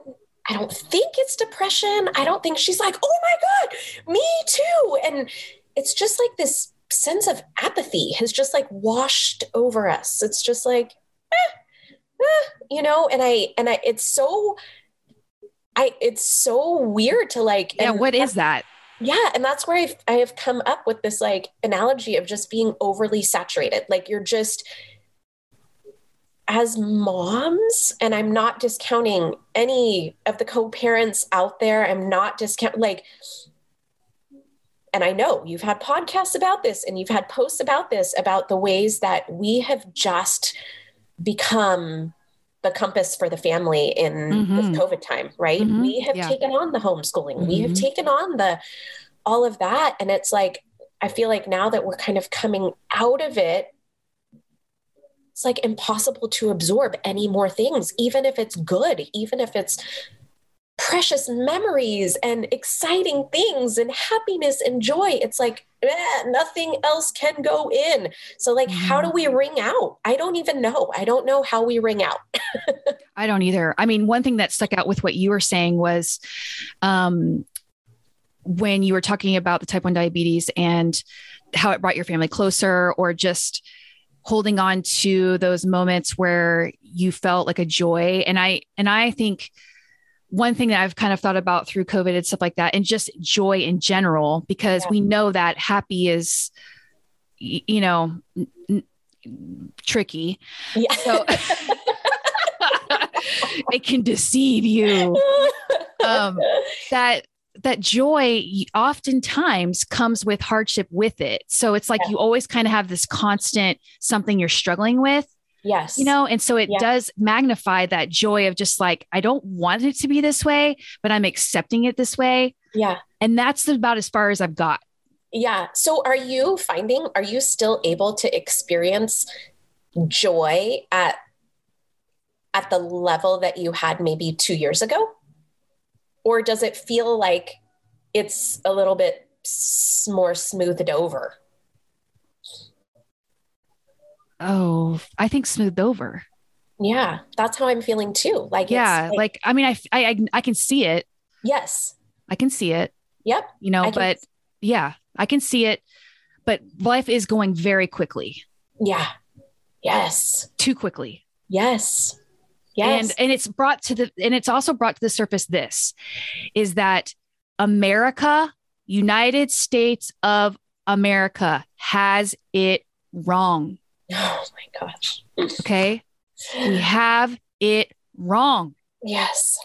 I don't think it's depression. I don't think she's like, oh my God, me too. And it's just like this sense of apathy has just like washed over us. It's just like, eh, eh, you know, and I, and I, it's so I it's so weird to like Yeah, what is that? Yeah, and that's where I've I have come up with this like analogy of just being overly saturated. Like you're just as moms, and I'm not discounting any of the co-parents out there. I'm not discount like and I know you've had podcasts about this and you've had posts about this about the ways that we have just become the compass for the family in mm-hmm. this COVID time, right? Mm-hmm. We have yeah. taken on the homeschooling, mm-hmm. we have mm-hmm. taken on the all of that. And it's like, I feel like now that we're kind of coming out of it, it's like impossible to absorb any more things, even if it's good, even if it's precious memories and exciting things and happiness and joy. It's like eh, nothing else can go in. So, like, mm-hmm. how do we wring out? I don't even know. I don't know how we wring out. (laughs) I don't either. I mean, one thing that stuck out with what you were saying was um, when you were talking about the type 1 diabetes and how it brought your family closer or just holding on to those moments where you felt like a joy and i and i think one thing that I've kind of thought about through COVID and stuff like that, and just joy in general, because yeah. we know that happy is, you know, n- tricky. Yeah. So (laughs) it can deceive you. (laughs) Um, that that joy oftentimes comes with hardship with it. So it's like yeah. you always kind of have this constant something you're struggling with Yes. You know, and so it yes. does magnify that joy of just like, I don't want it to be this way, but I'm accepting it this way. Yeah. And that's about as far as I've got. Yeah. So are you finding, are you still able to experience joy at at the level that you had maybe two years ago? Or does it feel like it's a little bit more smoothed over? Oh, I think smoothed over. Yeah, that's how I'm feeling too. Like, yeah, like, like, I mean, I, I, I can see it. Yes, I can see it. Yep. You know, but yeah, I can see it. But life is going very quickly. Yeah. Yes. Too quickly. Yes. Yes. And and it's brought to the and it's also brought to the surface this is that America, United States of America has it wrong. (sighs) Oh my gosh. Okay. We (sighs) have it wrong. Yes.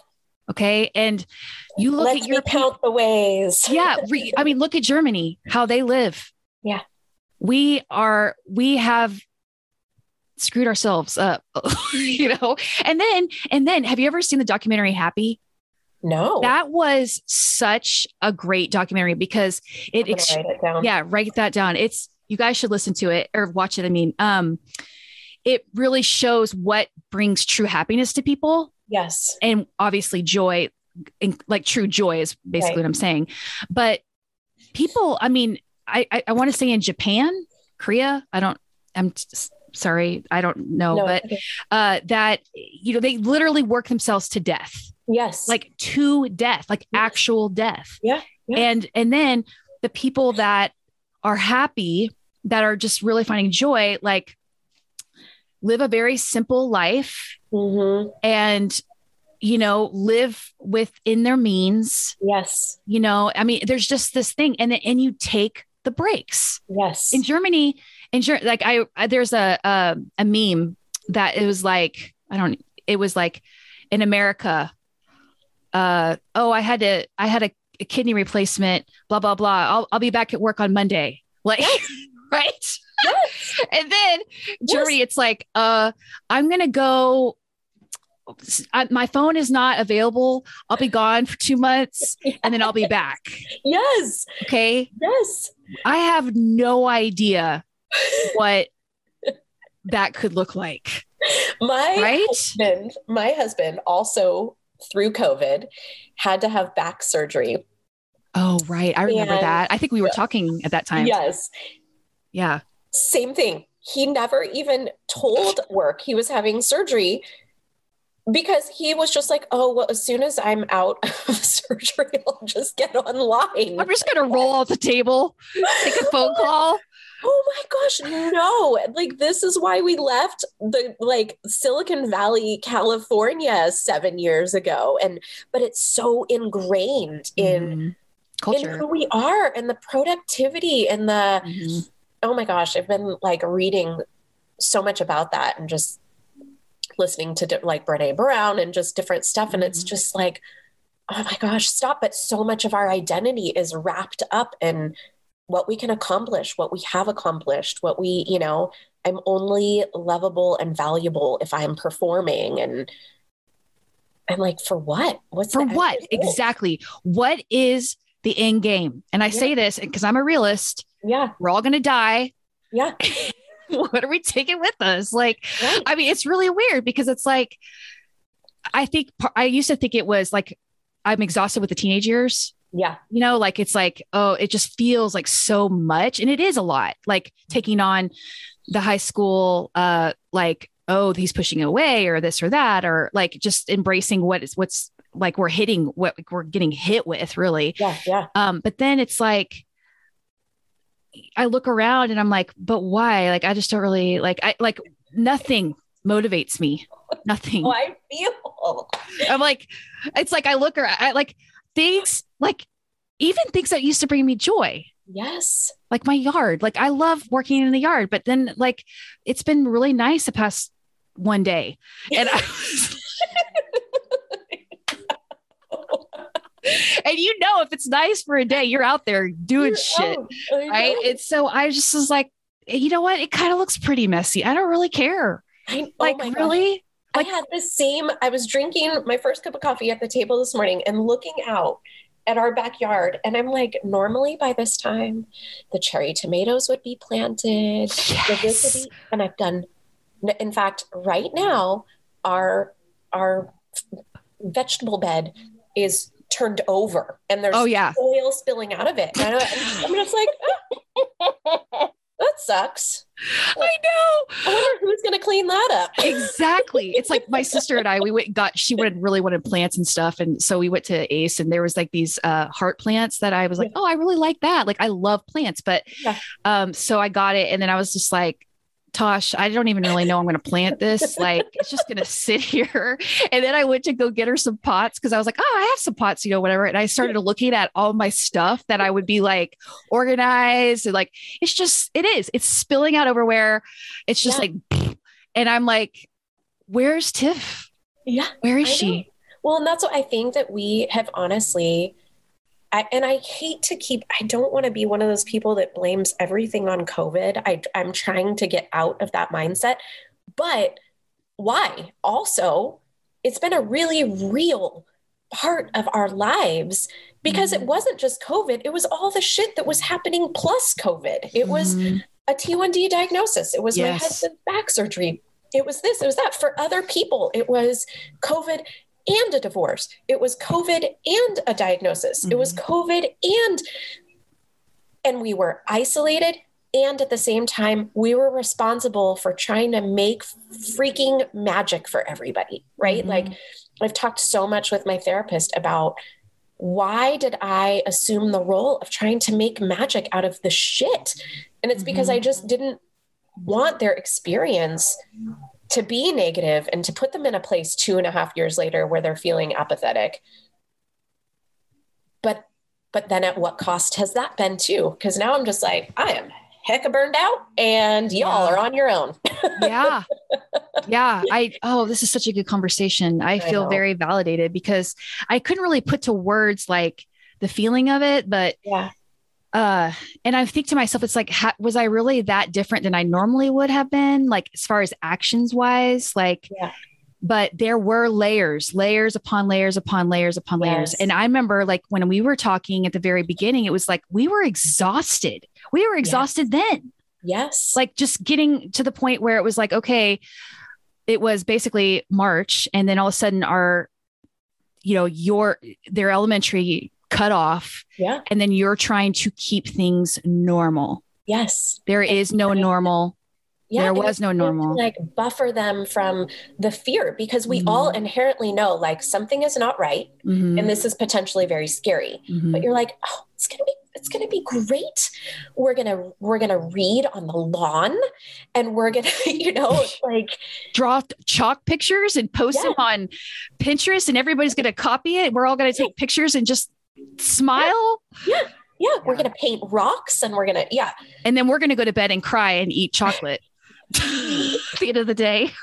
Okay. And you look Let's at your count the ways. yeah. (laughs) Re, I mean, look at Germany, how they live. Yeah. We are, we have screwed ourselves up, (laughs) you know? And then, and then have you ever seen the documentary Happy? No. That was such a great documentary because it, ex- write it yeah, write that down. It's you guys should listen to it or watch it. I mean, um, it really shows what brings true happiness to people. Yes. And obviously joy, and like true joy is basically right. what I'm saying. But people, I mean, I, I, I want to say in Japan, Korea, I don't, I'm sorry, I don't know, no, but okay. uh, that, you know, they literally work themselves to death. Yes. Like to death, like yes. actual death. Yeah. yeah. And, and then the people that are happy, that are just really finding joy, like live a very simple life mm-hmm. and you know live within their means. Yes. You know i mean there's just this thing and and you take the breaks. Yes. In germany in Ger- like I, I there's a, a a meme that it was like i don't it was like in america uh oh i had to i had a a kidney replacement, blah, blah, blah. I'll, I'll be back at work on Monday. Like, yes. (laughs) right. Yes. and then Germany, yes. it's like, uh, I'm going to go. I, my phone is not available. I'll be gone for two months and then I'll be back. Yes. Okay. Yes. I have no idea (laughs) what that could look like. My right? husband, my husband also through COVID had to have back surgery. Oh, right. I remember and, that. I think we were talking at that time. Yes. Yeah. Same thing. He never even told work he was having surgery because he was just like, oh, well, as soon as I'm out of (laughs) surgery, (laughs) I'll just get online. I'm just going to roll off the table, take a phone (laughs) call. Oh my gosh, no. Like this is why we left the like Silicon Valley, California 7 years ago and but it's so ingrained in mm-hmm. culture in who we are and the productivity and the mm-hmm. oh my gosh, I've been like reading so much about that and just listening to like Brene Brown and just different stuff and it's mm-hmm. just like oh my gosh, stop but so much of our identity is wrapped up in what we can accomplish, what we have accomplished, what we, you know, I'm only lovable and valuable if I'm performing. And I'm like, for what? What's for what? Exactly. What is the end game? And I yeah. say this because I'm a realist. Yeah. We're all going to die. Yeah. (laughs) what are we taking with us? Like, right. I mean, it's really weird because it's like, I think I used to think it was like I'm exhausted with the teenage years. Yeah. You know, like it's like, oh, it just feels like so much. And it is a lot, like taking on the high school, uh, like, oh, he's pushing away or this or that, or like just embracing what is what's like we're hitting what we're getting hit with, really. Yeah. Yeah. Um, but then it's like I look around and I'm like, but why? Like I just don't really like I like nothing motivates me. Nothing. (laughs) Oh, I feel. I'm like, it's like I look around, I like things like even things that used to bring me joy. Yes. Like my yard. Like I love working in the yard, but then like it's been really nice the past one day. And I (laughs) and you know if it's nice for a day, you're out there doing you're shit. Right. And so I just was like, you know what? It kind of looks pretty messy. I don't really care. I, oh like really? Like, I had the same, I was drinking my first cup of coffee at the table this morning and looking out at our backyard. And I'm like, normally by this time, the cherry tomatoes would be planted. Yes. and I've done, in fact, right now, our, our vegetable bed is turned over and there's oh, yeah. oil spilling out of it. And I'm just like, oh that sucks. (laughs) I know. I wonder who's going to clean that up. (laughs) exactly. It's like my sister and I, we went, got, she wanted, really wanted plants and stuff. And so we went to Ace and there was like these uh, heart plants that I was like, oh, I really like that. Like I love plants. But yeah. um, so I got it. And then I was just like, Tosh, I don't even really know I'm going to plant this. Like, it's just going to sit (laughs) here. And then I went to go get her some pots because I was like, oh, I have some pots, you know, whatever. And I started looking at all my stuff that I would be like organized. And like, it's just, it is, it's spilling out everywhere. It's just yeah. like, and I'm like, where's Tiff? Yeah. Where is she? Well, and that's what I think that we have honestly I, and I hate to keep, I don't want to be one of those people that blames everything on COVID. I, I'm trying to get out of that mindset. But why? Also, it's been a really real part of our lives because mm-hmm. it wasn't just COVID, it was all the shit that was happening plus COVID. It was mm-hmm. a T1D diagnosis, it was yes. my husband's back surgery. It was this, it was that for other people. It was COVID and a divorce. It was COVID and a diagnosis. Mm-hmm. It was mm-hmm. COVID and and we were isolated and at the same time we were responsible for trying to make freaking magic for everybody, right? Mm-hmm. Like I've talked so much with my therapist about why did I assume the role of trying to make magic out of the shit? And it's mm-hmm. because I just didn't want their experience to be negative and to put them in a place two and a half years later where they're feeling apathetic. But but then at what cost has that been too? Because now i'm just like i am hecka burned out and y'all yeah. are on your own. Yeah. (laughs) Yeah. I oh this is such a good conversation. I, I feel know. very validated because i couldn't really put to words like the feeling of it but yeah uh and i think to myself it's like ha- was i really that different than i normally would have been like as far as actions wise like yeah. but there were layers layers upon layers upon layers upon yes. layers and i remember like when we were talking at the very beginning it was like we were exhausted we were exhausted yes. then yes like just getting to the point where it was like okay it was basically march and then all of a sudden our you know your their elementary cut off. Yeah. And then you're trying to keep things normal. Yes. There is no normal. Yeah, there was no normal. like buffer them from the fear because we mm-hmm. all inherently know like something is not right mm-hmm. and this is potentially very scary. Mm-hmm. But you're like, oh, it's gonna be it's going to be great. We're going to we're to read on the lawn and we're going (laughs) to, you know, (laughs) like draw chalk pictures and post yeah. them on Pinterest and everybody's going to copy it. We're all going to take pictures and just smile. Yeah. yeah. Yeah, we're going to paint rocks and we're going to, yeah. And then we're going to go to bed and cry and eat chocolate at (laughs) the end of the day. (laughs)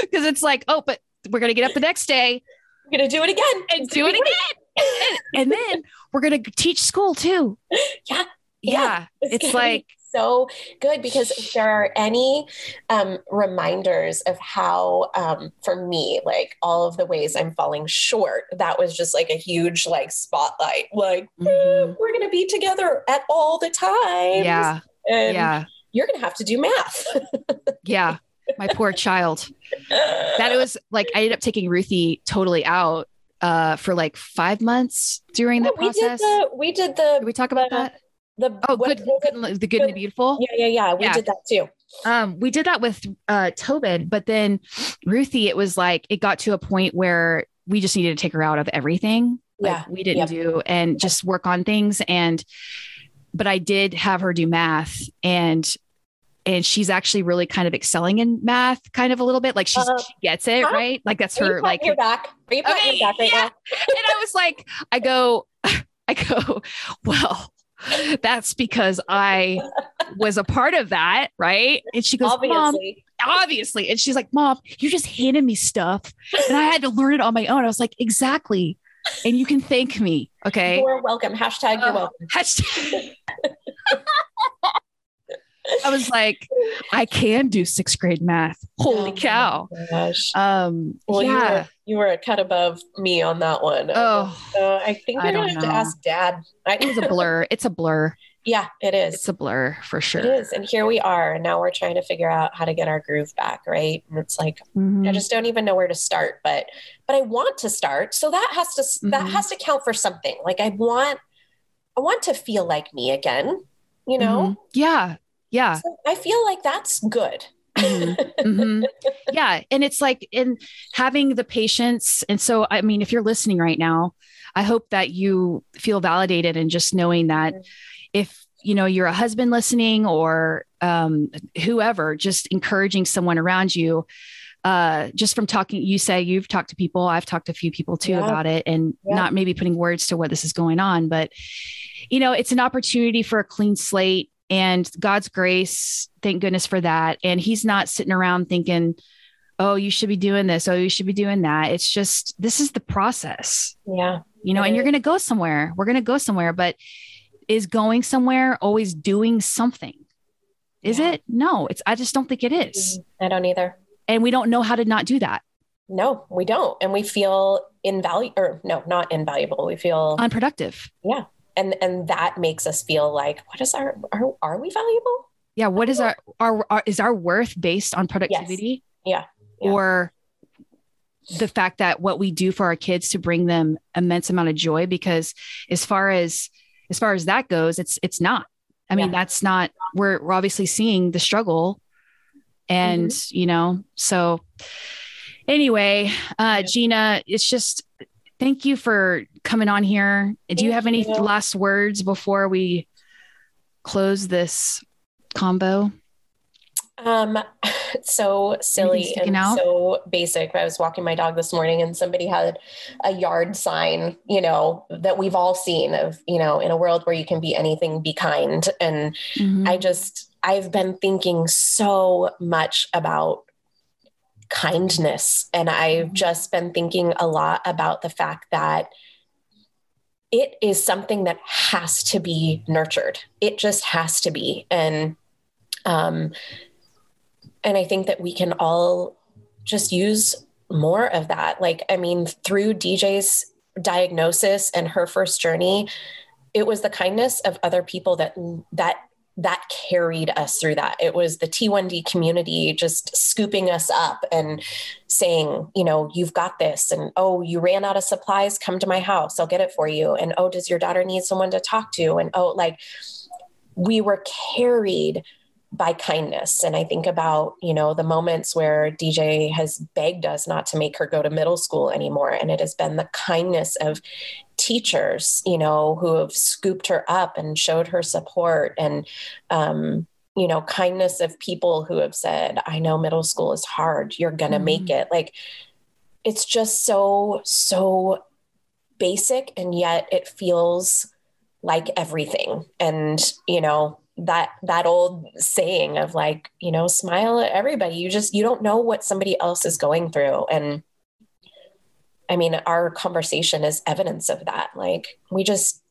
Because it's like, oh, but we're going to get up the next day. We're going to do it again. And do it again. and, then we're going to teach school too. (laughs) Yeah. Yeah. yeah. It's, it's like, so good because if there are any um, reminders of how, um, for me, like all of the ways I'm falling short, that was just like a huge like spotlight. Like mm-hmm. eh, we're going to be together at all the time. Yeah. And yeah. You're going to have to do math. (laughs) yeah. My poor child. That was like I ended up taking Ruthie totally out uh, for like five months during the process. We did the, we did the did we talk about that? The oh, good, good, the good, and the beautiful. Yeah, yeah, yeah. We yeah. did that too. Um, we did that with uh Tobin, but then Ruthie, it was like it got to a point where we just needed to take her out of everything. Like yeah, we didn't yep. do and just work on things. And but I did have her do math and and she's actually really kind of excelling in math kind of a little bit like she's, uh, she gets it huh? right like that's her like your back are you okay, your back right yeah. now (laughs) and i was like i go (laughs) i go (laughs) well (laughs) that's because I was a part of that, right? And she goes, obviously. Mom, obviously. And she's like, Mom, you just handed me stuff and I had to learn it on my own. I was like, exactly. And you can thank me. Okay. You're welcome. Hashtag you're uh, welcome. (laughs) Hashtag. (laughs) I was like, I can do sixth grade math. Holy oh cow. Gosh. Um, well, yeah. You were, a cut above me on that one. Oh, uh, I think I don't have know. to ask dad. I- it was a blur. (laughs) It's a blur. Yeah, it is. It's a blur for sure. It is. And here we are. And now we're trying to figure out how to get our groove back. Right. And it's like, mm-hmm. I just don't even know where to start, but, but I want to start. So that has to, mm-hmm. that has to count for something. Like I want, I want to feel like me again, you know? Mm-hmm. Yeah. Yeah. So I feel like that's good. Mm-hmm. Mm-hmm. Yeah. And it's like in having the patience. And so, I mean, if you're listening right now, I hope that you feel validated and just knowing that mm-hmm. if, you know, you're a husband listening or um, whoever, just encouraging someone around you, uh, just from talking, you say you've talked to people, I've talked to a few people too yeah. about it and yeah. not maybe putting words to what this is going on, but, you know, it's an opportunity for a clean slate and God's grace, thank goodness for that. And He's not sitting around thinking, oh, you should be doing this. Oh, you should be doing that. It's just, this is the process. Yeah. You know, and you're going to go somewhere. We're going to go somewhere. But is going somewhere always doing something? Is yeah. it? No, it's, I just don't think it is. Mm-hmm. I don't either. And we don't know how to not do that. No, we don't. And we feel invaluable, or no, not invaluable. We feel unproductive. Yeah and and that makes us feel like what is our are, are we valuable yeah what is our, our, our is our worth based on productivity yes. yeah. yeah or the fact that what we do for our kids to bring them immense amount of joy because as far as as far as that goes it's it's not i mean yeah. that's not we're, we're obviously seeing the struggle and mm-hmm. you know so anyway uh gina it's just thank you for coming on here. Do you have any last words before we close this combo? Um, (laughs) so silly and out? so basic. I was walking my dog this morning and somebody had a yard sign, you know, that we've all seen of, you know, in a world where you can be anything, be kind. And mm-hmm. I just, I've been thinking so much about kindness. And I've mm-hmm. just been thinking a lot about the fact that it is something that has to be nurtured. It just has to be. And um and I think that we can all just use more of that. Like I mean through DJ's diagnosis and her first journey, it was the kindness of other people that that that carried us through that. It was the T1D community just scooping us up and saying, you know, you've got this. And oh, you ran out of supplies, come to my house, I'll get it for you. And oh, does your daughter need someone to talk to? And oh, like we were carried by kindness. And I think about, you know, the moments where DJ has begged us not to make her go to middle school anymore. And it has been the kindness of teachers, you know, who have scooped her up and showed her support and, um, you know, kindness of people who have said, I know middle school is hard. You're going to mm-hmm. make it. Like, it's just so, so basic. And yet it feels like everything. And, you know, that that old saying of like you know smile at everybody. You just you don't know what somebody else is going through. And i mean our conversation is evidence of that. Like we just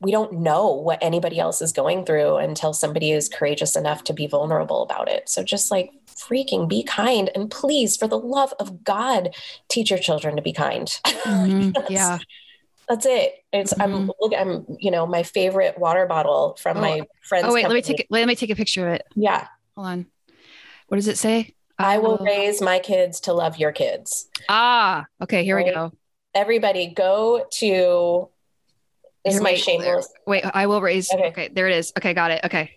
we don't know what anybody else is going through until somebody is courageous enough to be vulnerable about it. So just like freaking be kind. And please for the love of god teach your children to be kind. Mm-hmm. (laughs) yeah that's it. It's mm-hmm. I'm look I'm you know my favorite water bottle from oh. my friend's. Oh wait, company. let me take it. Let me take a picture of it. Yeah. Hold on. What does it say? I will raise my kids to love your kids. Ah, okay. Here right? we go. Everybody, go to. This is my shameless. Wait, I will raise. Okay. okay, there it is. Okay, got it. Okay.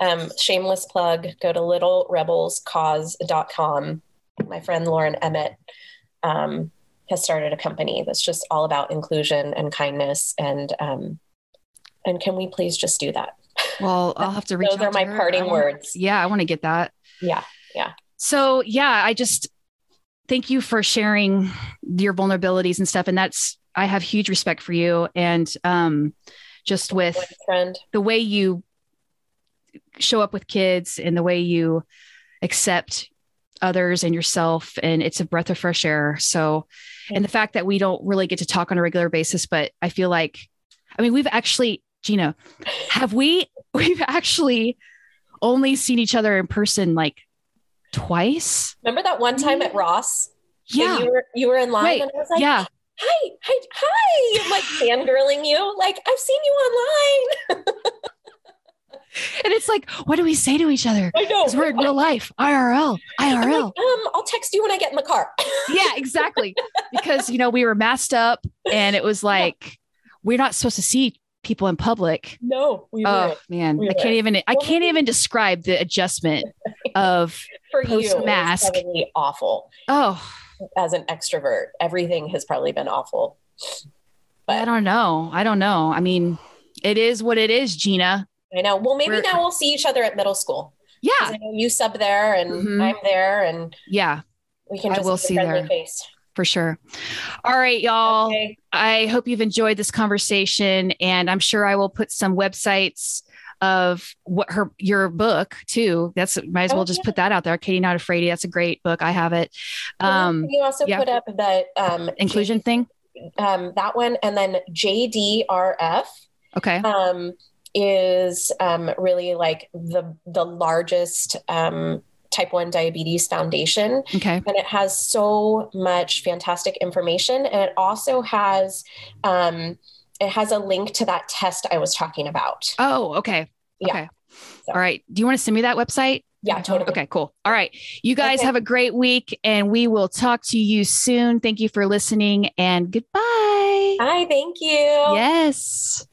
Um, shameless plug. Go to littlerebelscause.com. My friend Lauren Emmett um, has started a company that's just all about inclusion and kindness. And um, and can we please just do that? Well (laughs) i'll have to reach those are my her. parting words. Yeah i want to get that. Yeah yeah. So yeah i just thank you for sharing your vulnerabilities and stuff. And that's i have huge respect for you. And um just with the way you show up with kids and the way you accept others and yourself and it's a breath of fresh air. So and the fact that we don't really get to talk on a regular basis but i feel like i mean we've actually gina have we? (laughs) We've actually only seen each other in person like twice? Remember that one time at ross? Yeah. you were you were in line Wait, and i was like yeah. Hi hi hi I'm like fangirling you like i've seen you online (laughs) (laughs) and it's like, what do we say to each other? I know. Because we're in real life, IRL, IRL. Like, um, I'll text you when I get in the car. (laughs) yeah, exactly. Because you know we were masked up, and it was like yeah. we're not supposed to see people in public. No, we oh man, we I can't even. I can't even describe the adjustment (laughs) of for you mask. Awful. Oh, as an extrovert, everything has probably been awful. But I don't know. I don't know. I mean, it is what it is, Gina. I know. Well, maybe We're, now we'll see each other at middle school. Yeah. You sub there and mm-hmm. I'm there and yeah, we can just I will see there. Face. For sure. All right, y'all. Okay. I hope you've enjoyed this conversation and I'm sure I will put some websites of what her your book too. That's might as well just put that out there. Katie Not Afraid. That's a great book. I have it. Um, you also yeah. put up that um, inclusion J- thing. Um, that one, and then JDRF. Okay. Um, is um, really like the the largest um, type 1 diabetes foundation okay and it has so much fantastic information and it also has um, it has a link to that test i was talking about oh okay yeah. okay so. all right do you want to send me that website yeah, totally. Okay, cool. All right. You guys okay. have a great week and we will talk to you soon. Thank you for listening and goodbye. Hi, thank you. Yes.